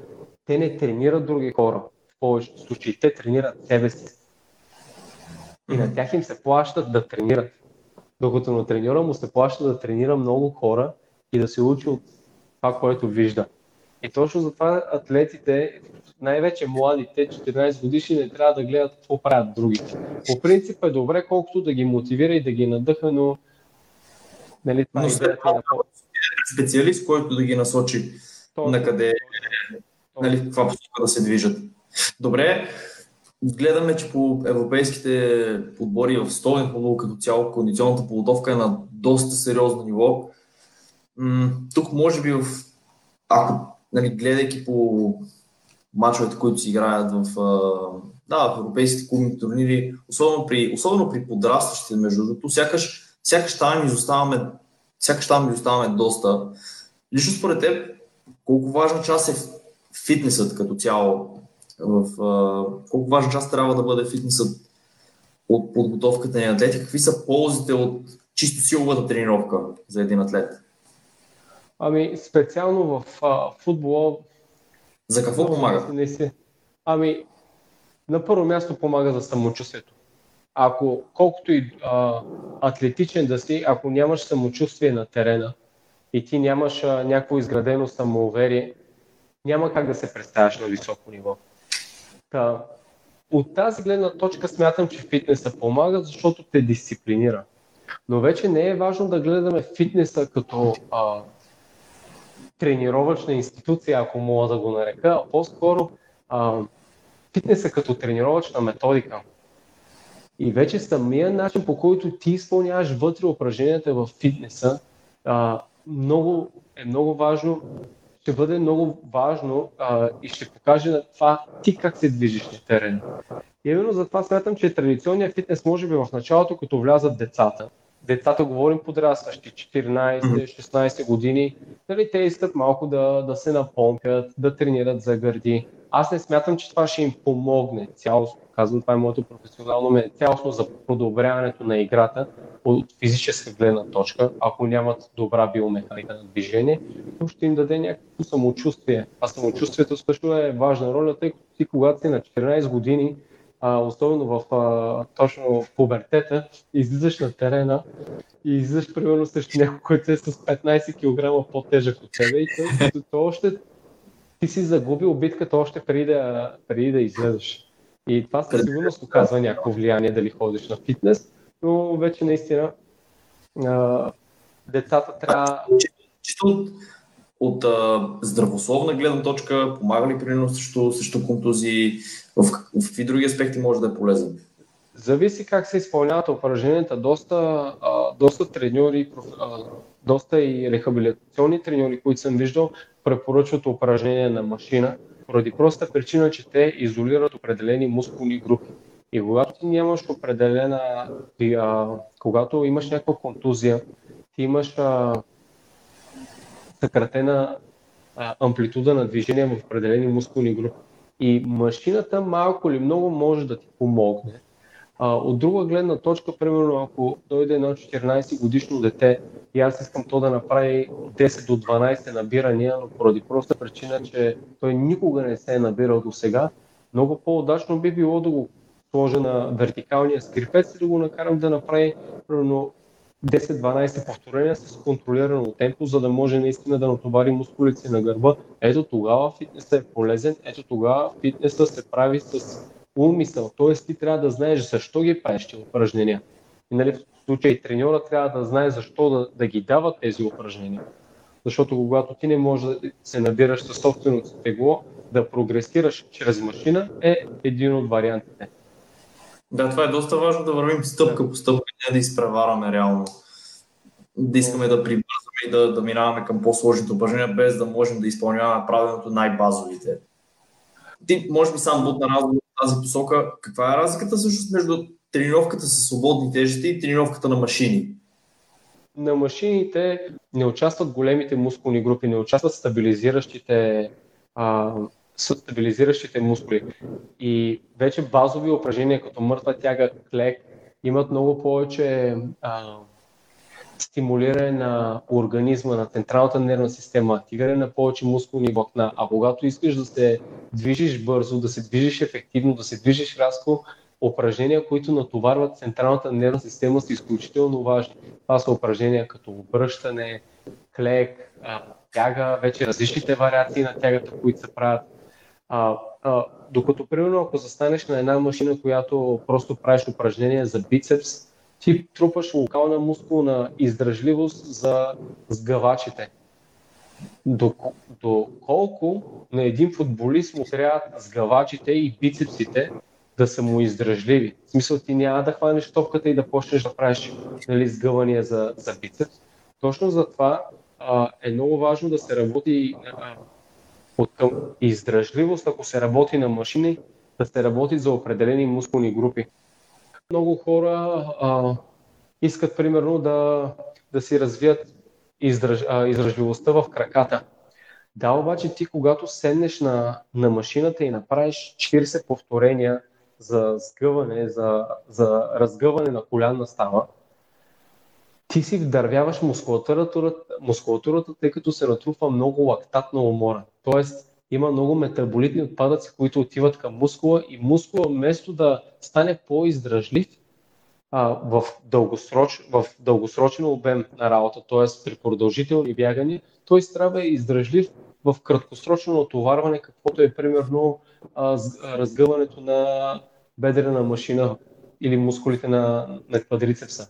те не тренират други хора. В повечето случаи те тренират себе си. И на тях им се плащат да тренират. Докато на треньора му се плаща да тренира много хора и да се учи от това, което вижда. И точно затова атлетите, най-вече младите, 14 годишни, не трябва да гледат какво правят другите. По принцип е добре, колкото да ги мотивира и да ги надъха, но нали, това но е идеята на специалист, който да ги насочи на къде, нали, каква посока да се движат. Добре, гледаме, че по европейските подбори в столен футбол като цяло кондиционната подготовка е на доста сериозно ниво. тук може би в, ако нали, гледайки по мачовете, които си играят в, да, в европейските клубни турнири, особено при, особено при подрастващите, между другото, сякаш, сякаш там изоставаме, сякаш там изоставаме доста. Лично според теб, колко важна част е фитнесът като цяло? В, колко важна част трябва да бъде фитнесът от подготовката на атлети? Какви са ползите от чисто силовата тренировка за един атлет? Ами, специално в а, футбола. За какво помага? Не си. Ами, на първо място помага за самочувствието. Ако, колкото и а, атлетичен да си, ако нямаш самочувствие на терена и ти нямаш а, някакво изградено самоуверие, няма как да се представяш на високо ниво. Та, от тази гледна точка смятам, че фитнеса помага, защото те дисциплинира. Но вече не е важно да гледаме фитнеса като а, тренировъчна институция, ако мога да го нарека, а по-скоро а, фитнеса като тренировъчна методика. И вече самия начин, по който ти изпълняваш вътре упражненията в фитнеса, а, много, е много важно, ще бъде много важно а, и ще покаже на това ти как се движиш на терен. Именно затова смятам, че традиционният фитнес може би в началото, като влязат децата, децата говорим подрастващи, 14-16 години, нали, те искат малко да, да се напомпят, да тренират за гърди. Аз не смятам, че това ще им помогне цялостно. Казвам, това е моето професионално ме цялостно за подобряването на играта от физическа гледна точка, ако нямат добра биомеханика на движение, то ще им даде някакво самочувствие. А самочувствието също е важна роля, тъй като ти когато си на 14 години, а, особено в а, точно пубертета, излизаш на терена и излизаш примерно срещу някой, който е с 15 кг по-тежък от тебе и то, то още ти си загубил битката още преди да, преди да излезеш. И това със сигурност оказва някакво влияние дали ходиш на фитнес, но вече наистина а, децата трябва... Чисто от, от а, здравословна гледна точка, помага ли примерно срещу, срещу контузии, в, какви други аспекти може да е полезен? Зависи как се изпълняват упражненията. Доста, а, доста треньори, доста и рехабилитационни треньори, които съм виждал, препоръчват упражнение на машина, поради проста причина, че те изолират определени мускулни групи. И когато ти нямаш определена, ти, когато имаш някаква контузия, ти имаш съкратена амплитуда на движение в определени мускулни групи. И машината малко или много може да ти помогне. А, от друга гледна точка, примерно, ако дойде едно 14 годишно дете и аз искам то да направи 10 до 12 набирания, но поради проста причина, че той никога не се е набирал до сега, много по-удачно би било да го сложа на вертикалния скрипец и да го накарам да направи примерно 10-12 повторения с контролирано темпо, за да може наистина да натовари мускулите на гърба. Ето тогава фитнесът е полезен, ето тогава фитнесът се прави с умисъл. Т.е. ти трябва да знаеш защо ги правиш тези упражнения. И нали, в случай треньора трябва да знае защо да, да ги дава тези упражнения. Защото когато ти не можеш да се набираш със собственото тегло, да прогресираш чрез машина е един от вариантите. Да, това е доста важно да вървим стъпка по стъпка, не да изпревараме реално. Да искаме да прибързваме и да, да минаваме към по-сложните упражнения, без да можем да изпълняваме правилното най-базовите. Ти, може би, сам бутна разговор в тази посока. Каква е разликата всъщност между тренировката с свободни тежести и тренировката на машини? На машините не участват големите мускулни групи, не участват стабилизиращите а, с стабилизиращите мускули. И вече базови упражнения като мъртва тяга, клек, имат много повече а, стимулиране на организма, на централната нервна система, активиране на повече мускулни влакна. А когато искаш да се движиш бързо, да се движиш ефективно, да се движиш рязко, упражнения, които натоварват централната нервна система са изключително важни. Това са упражнения като обръщане, клек, тяга, вече различните вариации на тягата, които се правят. А, а, докато, примерно, ако застанеш на една машина, която просто правиш упражнения за бицепс, ти трупаш локална мускулна издръжливост за сгъвачите. Доколко на един футболист му трябват сгъвачите и бицепсите да са му издръжливи. В смисъл ти няма да хванеш топката и да почнеш да правиш нали, сгъвания за, за бицепс. Точно за това а, е много важно да се работи а, от към издръжливост, ако се работи на машини, да се работи за определени мускулни групи. Много хора а, искат примерно да, да си развият издръж, а, издръжливостта в краката. Да, обаче ти когато седнеш на, на машината и направиш 40 повторения за сгъване, за, за разгъване на колянна става, ти си вдървяваш мускулатурата, мускулатурата, тъй като се натрупва много лактат на умора. Тоест, има много метаболитни отпадъци, които отиват към мускула и мускула вместо да стане по-издръжлив а, в, дългосроч, в дългосрочен обем на работа, т.е. при продължителни бягания, той трябва издръжлив в краткосрочно натоварване, каквото е примерно а, разгъването на бедрена машина или мускулите на, на квадрицепса.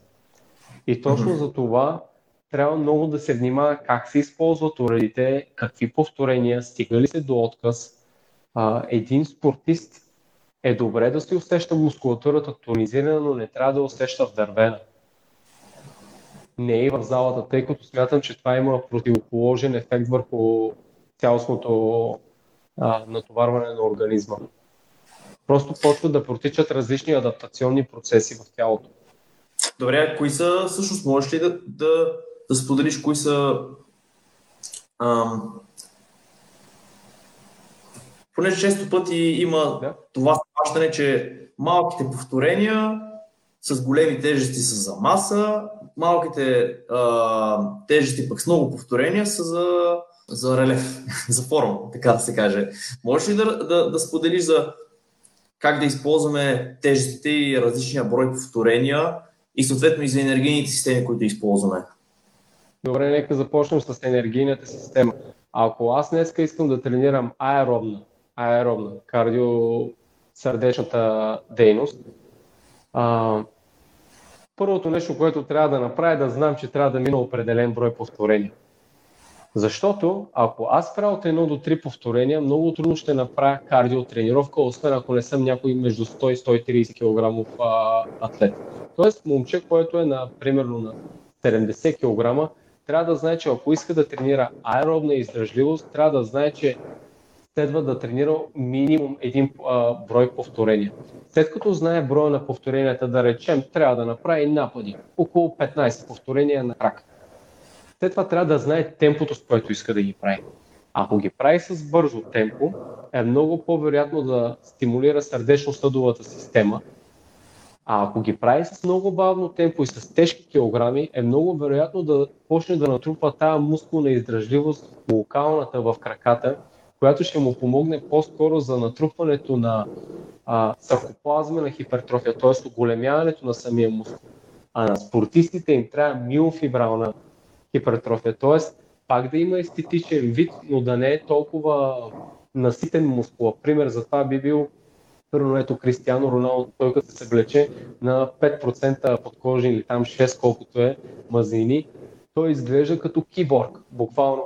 И точно за това трябва много да се внимава как се използват уредите, какви повторения, стига ли се до отказ. А, един спортист е добре да си усеща мускулатурата тонизирана, но не трябва да усеща вдървена. Не и в залата, тъй като смятам, че това има противоположен ефект върху цялостното а, натоварване на организма. Просто почват да протичат различни адаптационни процеси в тялото. Добре, кои са, всъщност, можеш ли да, да, да споделиш кои са ам, понеже често пъти има да. това схващане, че малките повторения с големи тежести са за маса, малките а, тежести пък с много повторения са за, за релеф, <laughs> за форма, така да се каже. Можеш ли да, да, да споделиш за как да използваме тежестите и различния брой повторения и съответно и за енергийните системи, които използваме. Добре, нека започнем с енергийната система. Ако аз днес искам да тренирам аеробна, аеробна, кардиосърдечната дейност, а, първото нещо, което трябва да направя е да знам, че трябва да мина определен брой повторения. Защото ако аз правя от 1 до 3 повторения, много трудно ще направя кардиотренировка, освен ако не съм някой между 100 и 130 кг атлет. Тоест, момче, което е на примерно на 70 кг, трябва да знае, че ако иска да тренира аеробна издръжливост, трябва да знае, че следва да тренира минимум един а, брой повторения. След като знае броя на повторенията, да речем, трябва да направи напади, около 15 повторения на крак. След това трябва да знае темпото, с което иска да ги прави. Ако ги прави с бързо темпо, е много по-вероятно да стимулира сърдечно-съдовата система, а ако ги прави с много бавно темпо и с тежки килограми, е много вероятно да почне да натрупва тази мускулна издръжливост локалната в краката, която ще му помогне по-скоро за натрупването на а, саркоплазмена хипертрофия, т.е. големяването на самия мускул. А на спортистите им трябва миофибрална хипертрофия, т.е. пак да има естетичен вид, но да не е толкова наситен мускул. Пример за това би бил Първо, ето Кристиано Роналдо, той като се влече на 5% подкожни или там 6, колкото е мазнини, той изглежда като киборг, буквално.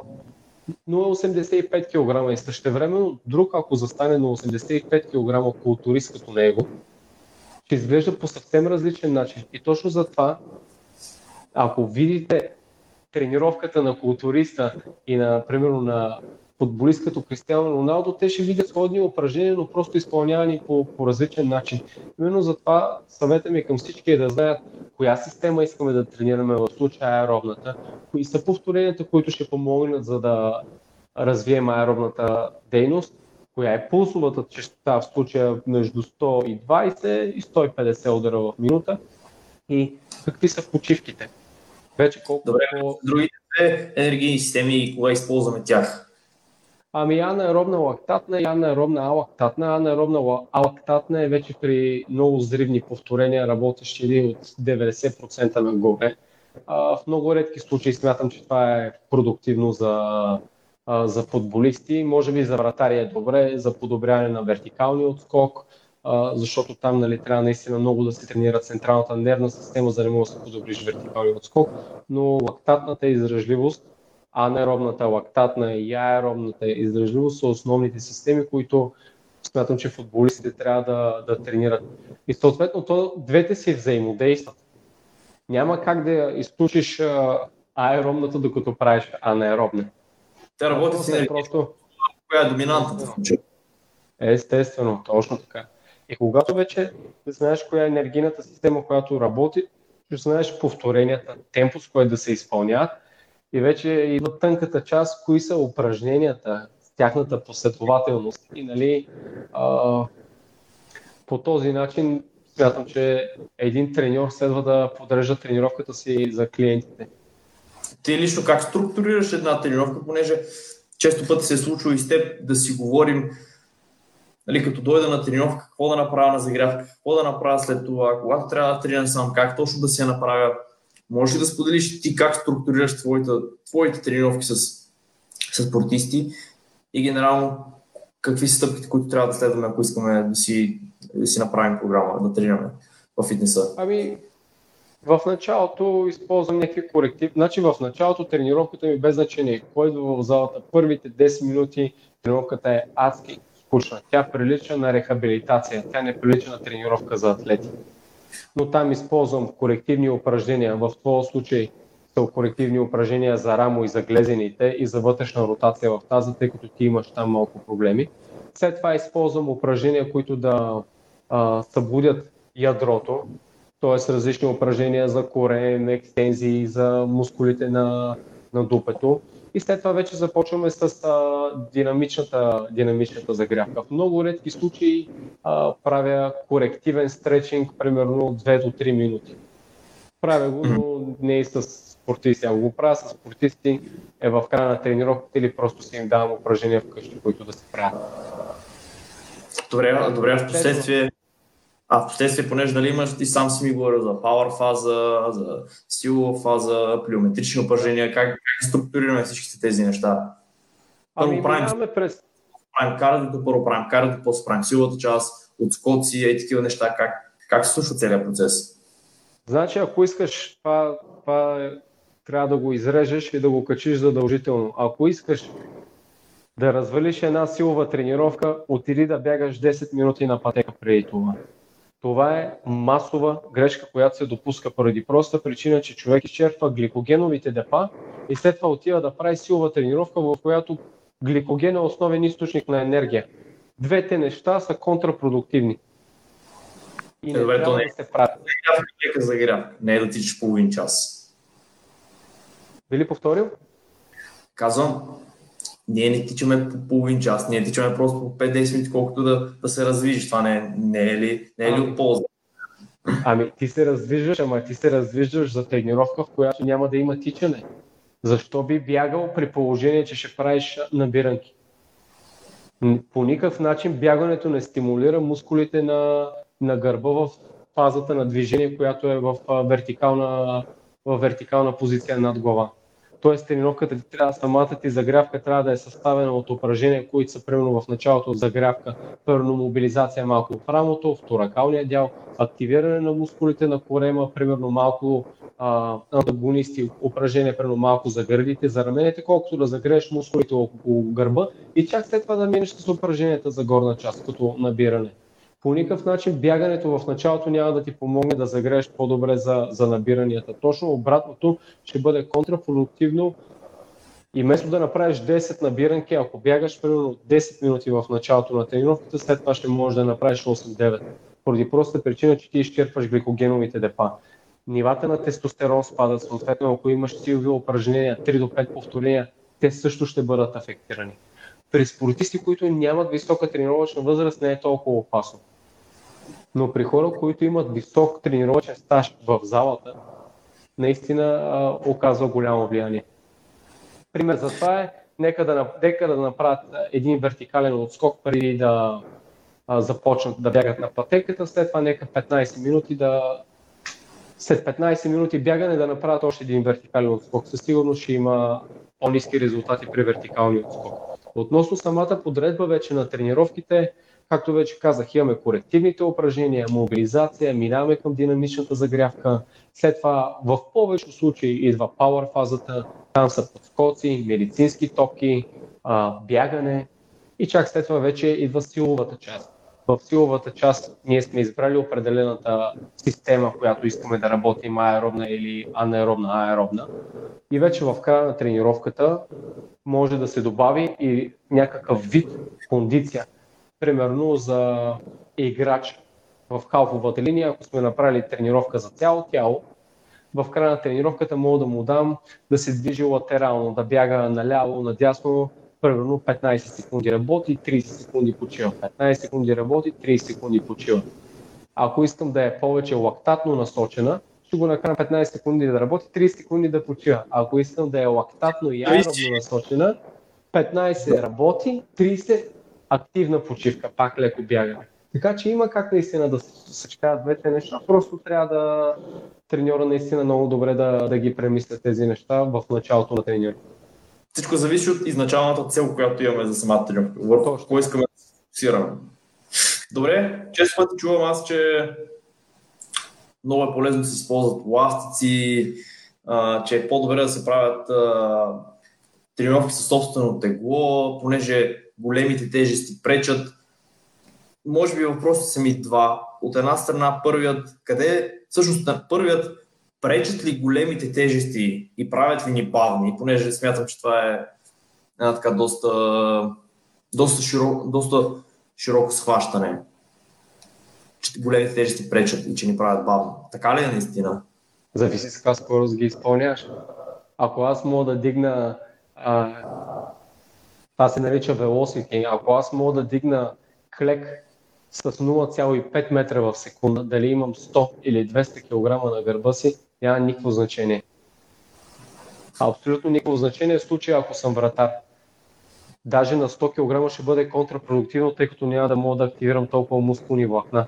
0,85 кг и също време друг, ако застане на 85 кг културист като него, ще изглежда по съвсем различен начин. И точно за това, ако видите тренировката на културиста и на, примерно, на футболист като Кристиано Роналдо, те ще видят сходни упражнения, но просто изпълнявани по, по различен начин. Именно затова съвета ми към всички е да знаят коя система искаме да тренираме в случая аеробната, кои са повторенията, които ще помогнат за да развием аеробната дейност, коя е пулсовата частота в случая между 120 и 150 удара в минута и какви са почивките. Вече колко Добре, другите енергийни системи и кога използваме тях? Ами анаеробна лактатна и анаеробна алактатна. Анаеробна алактатна е вече при много взривни повторения, работещи от 90% нагоре. А, в много редки случаи смятам, че това е продуктивно за, а, за футболисти. Може би за вратари е добре, за подобряване на вертикалния отскок, а, защото там нали, трябва наистина много да се тренира централната нервна система, за да може да се подобриш вертикалния отскок. Но лактатната издръжливост анаеробната, лактатна и аеробната издръжливост са основните системи, които смятам, че футболистите трябва да, да тренират. И съответно, то, двете си взаимодействат. Няма как да изключиш аеробната, докато правиш анаеробна. Те работят си просто... Коя е доминантната Естествено, точно така. И когато вече знаеш коя е енергийната система, която работи, ще знаеш повторенията, темпо, с което да се изпълняват и вече идва тънката част, кои са упражненията, тяхната последователност. И нали, а, по този начин смятам, че един треньор следва да подрежда тренировката си за клиентите. Ти лично как структурираш една тренировка, понеже често пъти се е случва и с теб да си говорим, нали, като дойда на тренировка, какво да направя на загрявка, какво да направя след това, когато трябва да тренирам сам, как точно да си я направя. Може ли да споделиш ти как структурираш твоите, твоите тренировки с, с спортисти и генерално какви са стъпките, които трябва да следваме, ако искаме да си, да си направим програма, да тренираме в фитнеса? Ами, в началото използвам някакви коректив. Значи в началото тренировката ми без значение. Кой идва в залата? Първите 10 минути тренировката е адски скучна. Тя прилича на рехабилитация. Тя не прилича на тренировка за атлети но там използвам корективни упражнения. В този случай са корективни упражнения за рамо и за глезените и за вътрешна ротация в тази, тъй като ти имаш там малко проблеми. След това използвам упражнения, които да а, събудят ядрото, т.е. различни упражнения за корен, екстензии, за мускулите на, на дупето и след това вече започваме с а, динамичната, динамичната загрявка. В много редки случаи а, правя корективен стречинг, примерно 2 до 3 минути. Правя го, но не и с спортисти. Ако го правя с спортисти, е в края на тренировката или просто си им давам упражнения вкъщи, които да се правят. Добре, добре, в последствие а в последствие, понеже нали имаш, ти сам си ми говорил за power фаза, за силова фаза, плиометрични упражнения, как, как структурираме всичките тези неща? Първо ами, правим, през... правим кардито, първо правим кардито, после правим силата част, отскоци и такива неща, как, как се случва целият процес? Значи, ако искаш това, това трябва да го изрежеш и да го качиш задължително. Ако искаш да развалиш една силова тренировка, отиди да бягаш 10 минути на пътека преди това. Това е масова грешка, която се допуска поради проста причина, че човек изчерпва гликогеновите депа и след това отива да прави силова тренировка, в която гликоген е основен източник на енергия. Двете неща са контрапродуктивни. И не Добре, то не, да се прави. Не е загрявка, не е да тичаш половин час. Би ли повторил? Казвам, ние не тичаме по половин час, ние тичаме просто по 5-10 минути, колкото да, да се развижиш. Това не, не е ли, не е ли от полза? Ами ти се раздвижваш, ама ти се раздвижваш за тренировка, в която няма да има тичане. Защо би бягал при положение, че ще правиш набиранки? По никакъв начин бягането не стимулира мускулите на, на гърба в фазата на движение, която е в вертикална, в вертикална позиция над глава. Тоест тренировката ти трябва, самата ти загрявка трябва да е съставена от упражнения, които са примерно в началото загрявка, първо мобилизация малко в рамото, в дял, активиране на мускулите на корема, примерно малко антагонисти, упражнения, примерно малко за гърдите, за раменете, колкото да загрееш мускулите около гърба и чак след това да минеш с упражненията за горна част, като набиране по никакъв начин бягането в началото няма да ти помогне да загрееш по-добре за, за набиранията. Точно обратното ще бъде контрапродуктивно и вместо да направиш 10 набиранки, ако бягаш примерно 10 минути в началото на тренировката, след това ще можеш да направиш 8-9. Поради простата причина, че ти изчерпваш гликогеновите депа. Нивата на тестостерон спадат, съответно ако имаш силови упражнения, 3 до 5 повторения, те също ще бъдат афектирани. При спортисти, които нямат висока тренировъчна възраст, не е толкова опасно но при хора, които имат висок тренировъчен стаж в залата, наистина а, оказва голямо влияние. Пример за това е, нека да, нека да направят един вертикален отскок преди да а, започнат да бягат на пътеката, след това нека 15 минути да след 15 минути бягане да направят още един вертикален отскок. Със сигурност ще има по-низки резултати при вертикалния отскок. Относно самата подредба вече на тренировките, Както вече казах, имаме корективните упражнения, мобилизация, минаваме към динамичната загрявка. След това в повечето случаи идва пауър фазата, там са подскоци, медицински токи, бягане и чак след това вече идва силовата част. В силовата част ние сме избрали определената система, която искаме да работим аеробна или анаеробна аеробна. И вече в края на тренировката може да се добави и някакъв вид кондиция, примерно за играч в халфовата линия, ако сме направили тренировка за цяло тяло, в края на тренировката мога да му дам да се движи латерално, да бяга наляво, надясно, примерно 15 секунди работи, 30 секунди почива. 15 секунди работи, 30 секунди почива. Ако искам да е повече лактатно насочена, ще го накарам 15 секунди да работи, 30 секунди да почива. Ако искам да е лактатно и аеробно насочена, 15 работи, 30 активна почивка, пак леко бягане. Така че има как наистина да се съчетават двете неща, просто трябва да треньора наистина много добре да, да ги премисля тези неща в началото на тренировка. Всичко зависи от изначалната цел, която имаме за самата тренировка. Върху какво искаме да се фокусираме. Добре, често пъти чувам аз, че много е полезно да се използват ластици, а, че е по-добре да се правят а, тренировки със собствено тегло, понеже големите тежести пречат. Може би въпросите са ми два. От една страна първият, къде всъщност на първият пречат ли големите тежести и правят ли ни бавни, понеже смятам, че това е една така доста, доста, широко, доста широко схващане, че големите тежести пречат и че ни правят бавни. Така ли е наистина? Зависи с каква скорост ги изпълняваш. Ако аз мога да дигна а, това се нарича velocity. Ако аз мога да дигна клек с 0,5 метра в секунда, дали имам 100 или 200 кг на гърба си, няма никакво значение. Абсолютно никакво значение в случая, ако съм вратар. Даже на 100 кг ще бъде контрапродуктивно, тъй като няма да мога да активирам толкова мускулни влакна.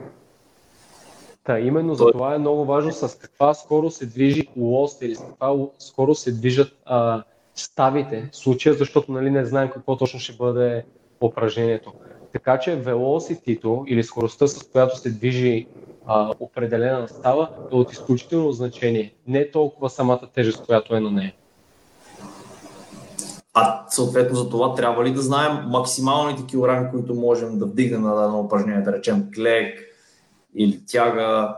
Та, именно за това е много важно с каква скорост се движи лост или с каква скорост се движат а, ставите случая, защото нали, не знаем какво точно ще бъде упражнението. Така че velocity или скоростта, с която се движи а, определена става, е от изключително значение. Не толкова самата тежест, която е на нея. А съответно за това трябва ли да знаем максималните килограми, които можем да вдигнем на дадено упражнение, да речем клек или тяга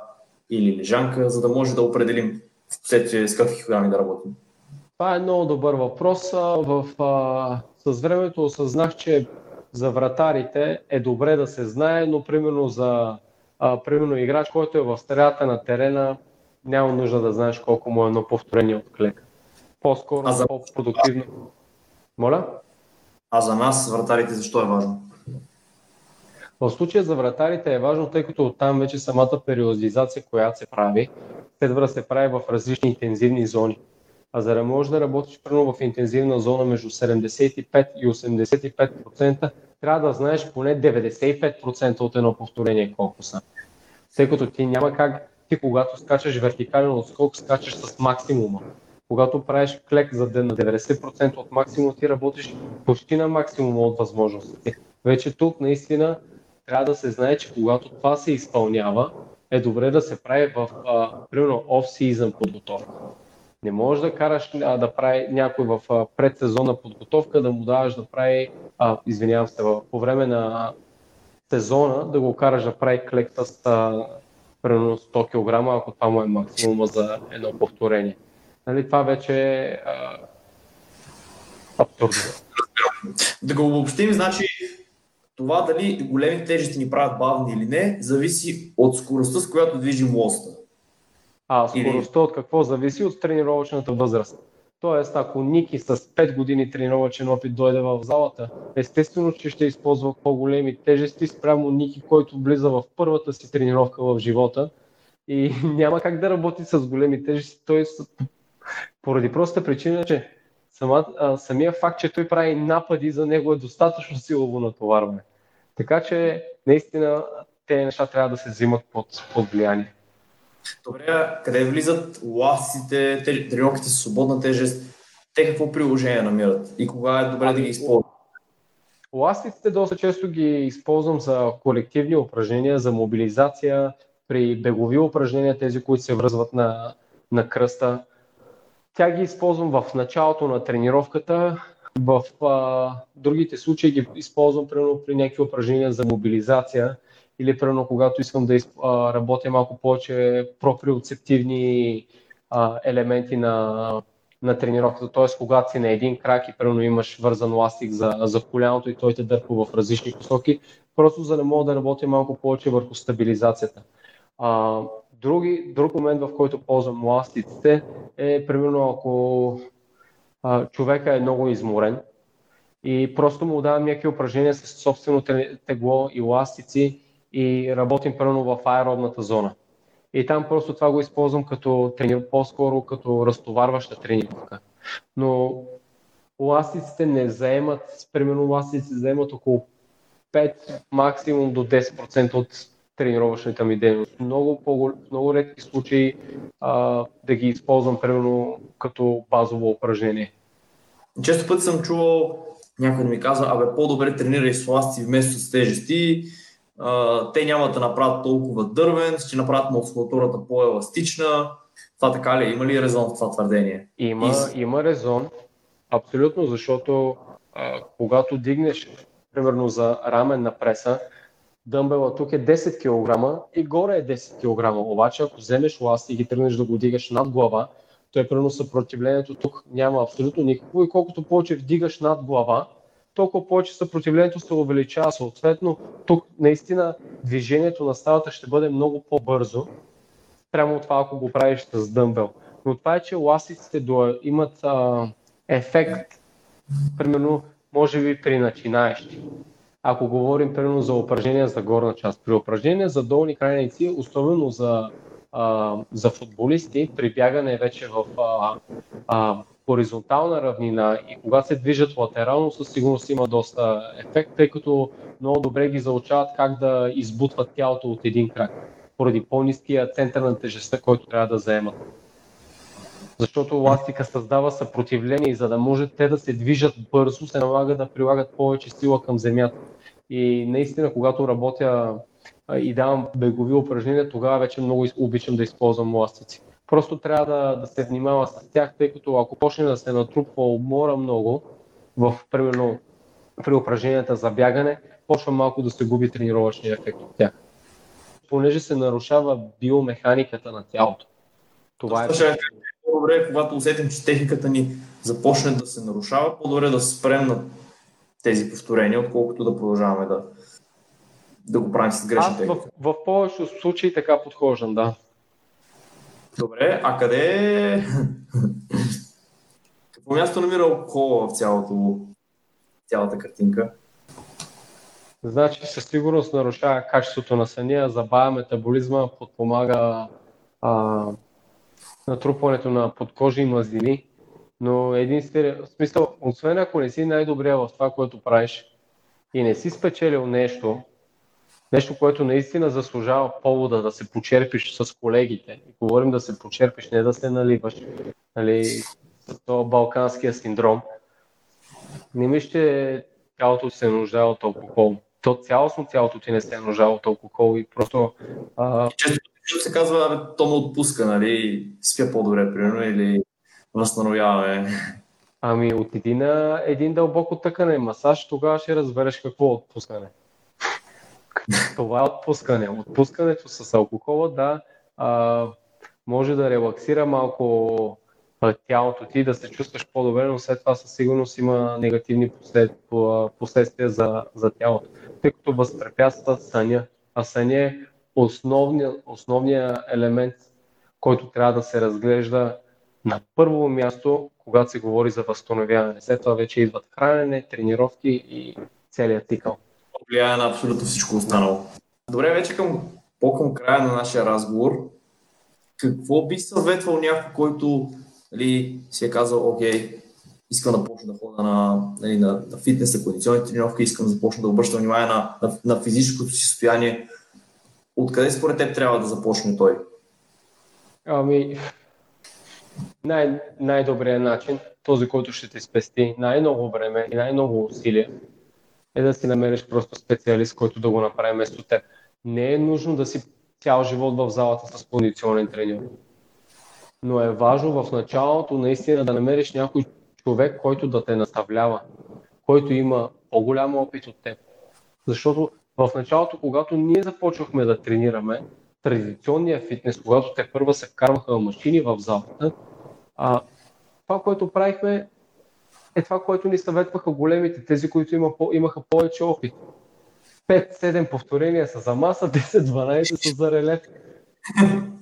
или лежанка, за да може да определим в последствие с какви килограми да работим? Това е много добър въпрос. В, а, с времето осъзнах, че за вратарите е добре да се знае, но примерно за а, примерно играч, който е в средата на терена, няма нужда да знаеш колко му е едно повторение от клека. По-скоро, за... по-продуктивно. Моля? А за нас, вратарите, защо е важно? В случая за вратарите е важно, тъй като там вече самата периодизация, която се прави, следва да се прави в различни интензивни зони. А за да можеш да работиш примерно в интензивна зона между 75 и 85%, трябва да знаеш поне 95% от едно повторение колко са. Тъй като ти няма как, ти когато скачаш вертикален отскок, скачаш с максимума. Когато правиш клек за на 90% от максимум, ти работиш почти на максимума от възможностите. Вече тук наистина трябва да се знае, че когато това се изпълнява, е добре да се прави в, а, примерно, off-season подготовка. Не можеш да караш а, да прави някой в а, предсезонна подготовка, да му даваш да прави, а, извинявам се, по време на сезона да го караш да прави клек с а, примерно 100 кг, ако това му е максимума за едно повторение. Нали, това вече е абсурдно. Да го обобщим, значи това дали големи тежести ни правят бавни или не, зависи от скоростта, с която движим лоста. А скоростта от какво зависи? От тренировъчната възраст. Тоест, ако Ники с 5 години тренировъчен опит дойде в залата, естествено, че ще използва по-големи тежести спрямо Ники, който влиза в първата си тренировка в живота и <laughs> няма как да работи с големи тежести. Той поради простата причина, че сама, а, самия факт, че той прави напади за него е достатъчно силово натоварване. Така че наистина те неща трябва да се взимат под, под влияние. Добре, къде влизат ластите, тренировките с свободна тежест? Те какво приложение намират и кога е добре да ги ами, използват? Ластиците доста често ги използвам за колективни упражнения, за мобилизация, при бегови упражнения, тези, които се връзват на, на кръста. Тя ги използвам в началото на тренировката, в а, другите случаи ги използвам примерно при някакви упражнения за мобилизация или примерно когато искам да работя малко повече проприоцептивни елементи на, на тренировката. Т.е. когато си на един крак и примерно имаш вързан ластик за, за коляното и той те дърпа в различни посоки, просто за да мога да работя малко повече върху стабилизацията. А, други, друг момент, в който ползвам ластиците е примерно ако а, човека е много изморен и просто му давам някакви упражнения с собствено тегло и ластици и работим примерно в аеробната зона. И там просто това го използвам като тренир, по-скоро като разтоварваща тренировка. Но ластиците не заемат, примерно ластиците заемат около 5, максимум до 10% от тренировъчната ми дейност. Много, много редки случаи а, да ги използвам, примерно, като базово упражнение. Често пъти съм чувал някой да ми казва, абе по-добре тренирай с ласти вместо с тежести, а, те няма да направят толкова дървен, ще направят мускулатурата по-еластична. Това така ли? Има ли резон в това твърдение? Има, И... има резон, абсолютно, защото а, когато дигнеш, примерно за рамен на преса, дъмбела тук е 10 кг и горе е 10 кг. Обаче ако вземеш ласт и ги тръгнеш да го дигаш над глава, то е примерно съпротивлението тук няма абсолютно никакво и колкото повече вдигаш над глава, толкова повече съпротивлението се увеличава. Съответно, тук наистина движението на ставата ще бъде много по-бързо, прямо от това, ако го правиш с дъмбел. Но това е, че ластиците имат а, ефект, примерно, може би при начинаещи ако говорим примерно за упражнения за горна част. При упражнения за долни крайници, особено за, а, за футболисти, при бягане вече в а, а, хоризонтална равнина и когато се движат латерално, със сигурност има доста ефект, тъй като много добре ги заучават как да избутват тялото от един крак, поради по-низкия център на тежестта, който трябва да заемат защото ластика създава съпротивление и за да може те да се движат бързо, се налага да прилагат повече сила към земята. И наистина, когато работя и давам бегови упражнения, тогава вече много обичам да използвам ластици. Просто трябва да, да се внимава с тях, тъй като ако почне да се натрупва умора много, в, примерно при упражненията за бягане, почва малко да се губи тренировъчния ефект от тях. Понеже се нарушава биомеханиката на тялото. Това е по-добре, когато усетим, че техниката ни започне да се нарушава, по-добре да спрем на тези повторения, отколкото да продължаваме да, да го правим с грешна техника. В, в повечето случаи така подхождам, да. Добре, а къде Какво място намира алкохола в цялото цялата картинка? Значи със сигурност нарушава качеството на съня, забавя метаболизма, подпомага а, натрупването на подкожи и мазнини, но един смисъл, освен ако не си най-добрия в това, което правиш и не си спечелил нещо, нещо, което наистина заслужава повода да се почерпиш с колегите. Говорим да се почерпиш, не да се наливаш. Нали, този балканския синдром. Не ми ще тялото се нуждае от алкохол. То цялостно цялото ти не се нуждае от алкохол и просто... А... Често се казва, то ме отпуска, нали, спя по-добре, примерно, или възстановяваме. Ами отиди на един дълбоко тъкане масаж, тогава ще разбереш какво е отпускане. Това е отпускане. Отпускането с алкохола, да, а, може да релаксира малко тялото ти, да се чувстваш по-добре, но след това със сигурност има негативни последствия за, за тялото, тъй като възпрепятства съня. А съня е основният основния елемент, който трябва да се разглежда на първо място, когато се говори за възстановяване. След това вече идват хранене, тренировки и целият цикъл. Влияе на абсолютно всичко останало. Добре, вече към, по-към края на нашия разговор. Какво би съветвал някой, който нали, си е казал, окей, искам да почна да ходя на, нали, на, на фитнес, на кондиционни тренировки, искам да започна да обръщам внимание на, на, на физическото си състояние. Откъде според теб трябва да започне той? Ами, най- най-добрият начин, този, който ще ти спести най-много време и най-много усилия, е да си намериш просто специалист, който да го направи вместо теб. Не е нужно да си цял живот в залата с кондиционен тренер. Но е важно в началото наистина да намериш някой човек, който да те наставлява, който има по-голям опит от теб. Защото в началото, когато ние започвахме да тренираме, традиционния фитнес, когато те първа се вкарваха машини в залата, а, това, което правихме, е това, което ни съветваха големите, тези, които има, имаха повече опит. 5-7 повторения са за маса, 10-12 са за релеф.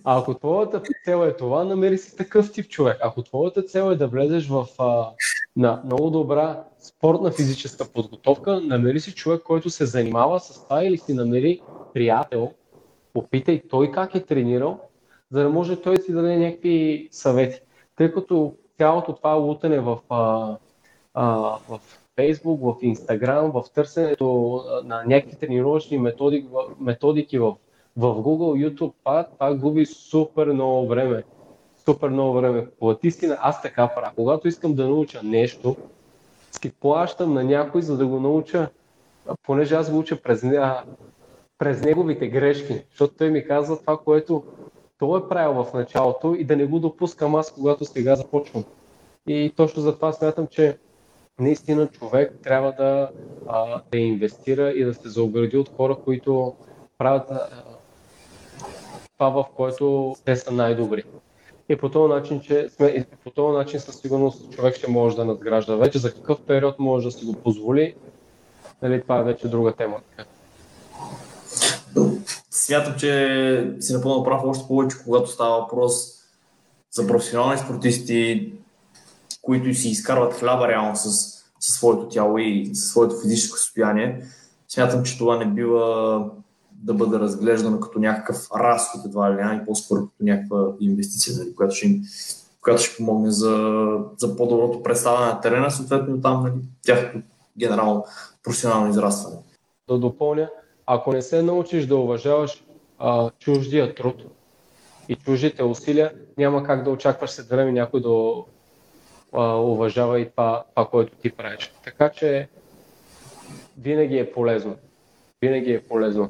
А ако твоята цел е това, намери си такъв тип човек. Ако твоята цел е да влезеш в а, на много добра спортна физическа подготовка, намери си човек, който се занимава с това или си намери приятел, попитай той как е тренирал, за да може той да даде някакви съвети. Тъй като цялото това лутане в, а, в Facebook, в Instagram, в търсенето на някакви тренировъчни методики, методики в в Google, YouTube, това, това губи супер много време. Супер много време. По истина, аз така правя. Когато искам да науча нещо, си плащам на някой, за да го науча, понеже аз го уча през, през неговите грешки, защото той ми казва това, което той е правил в началото и да не го допускам аз, когато сега започвам. И точно за това смятам, че наистина човек трябва да, а, да инвестира и да се заобгради от хора, които правят това, в което те са най-добри. И по този начин, че сме, и по този начин със сигурност човек ще може да надгражда. Вече за какъв период може да си го позволи, нали, това е вече друга тема. Смятам, че си напълно прав още повече, когато става въпрос за професионални спортисти, които си изкарват хляба реално с, със своето тяло и със своето физическо състояние. Смятам, че това не бива да бъде разглеждано като някакъв разход едва ли не, по-скоро като някаква инвестиция, нали, която, ще им, която ще помогне за, за по-доброто представяне на терена, съответно там нали, тяхното генерално професионално израстване. Да допълня, ако не се научиш да уважаваш а, чуждия труд и чуждите усилия, няма как да очакваш след време някой да уважава и това, това, което ти правиш. Така че винаги е полезно. Винаги е полезно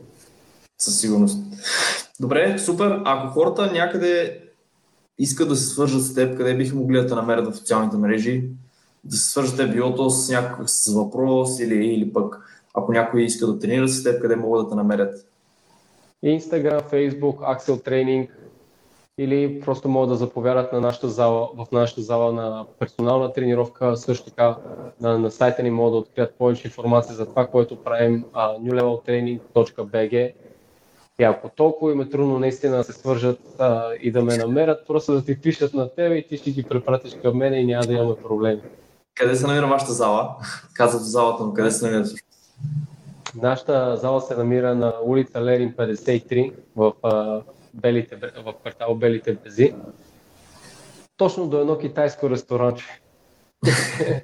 със сигурност. Добре, супер. Ако хората някъде искат да се свържат с теб, къде биха могли да те намерят в социалните мрежи, да се свържат било то с някакъв с въпрос или, или пък ако някой иска да тренира с теб, къде могат да те намерят? Instagram, Facebook, Axel Training или просто могат да заповядат на нашата зала, в нашата зала на персонална тренировка. Също така на, на сайта ни могат да открият повече информация за това, което правим uh, newleveltraining.bg и ако толкова им е трудно наистина да се свържат а, и да ме намерят, просто да ти пишат на тебе и ти ще ги препратиш към мен и няма да имаме проблеми. къде се намира вашата зала? Казват в залата, но къде се намира Нашата зала се намира на улица Ленин 53 в, а, белите, в квартал Белите Бези. Точно до едно китайско ресторанче. <laughs>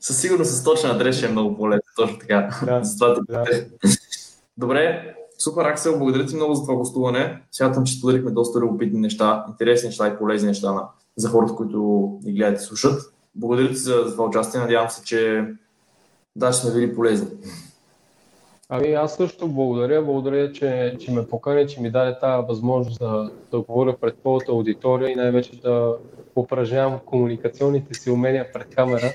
Със сигурност с точен адрес ще е много по-лесно, точно така. Да, Затова да. <laughs> Добре, супер Аксел, благодаря ти много за това гостуване. Смятам, че споделихме доста любопитни неща, интересни неща и полезни неща на, за хората, които ни гледат и слушат. Благодаря ти за, за това участие. Надявам се, че да, ще сме били полезни. Ами аз също благодаря. Благодаря, че, че ме покани, че ми даде тази възможност да, да говоря пред твоята аудитория и най-вече да упражнявам комуникационните си умения пред камера.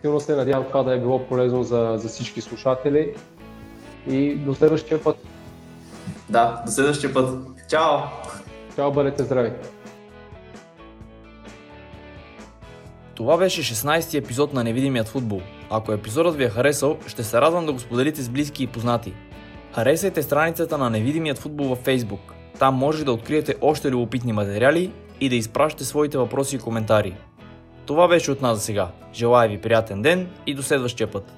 Силно се надявам това да е било полезно за, за всички слушатели и до следващия път. Да, до следващия път. Чао! Чао, бъдете здрави! Това беше 16-ти епизод на Невидимият футбол. Ако епизодът ви е харесал, ще се радвам да го споделите с близки и познати. Харесайте страницата на Невидимият футбол във Facebook. Там може да откриете още любопитни материали и да изпращате своите въпроси и коментари. Това беше от нас за сега. Желая ви приятен ден и до следващия път.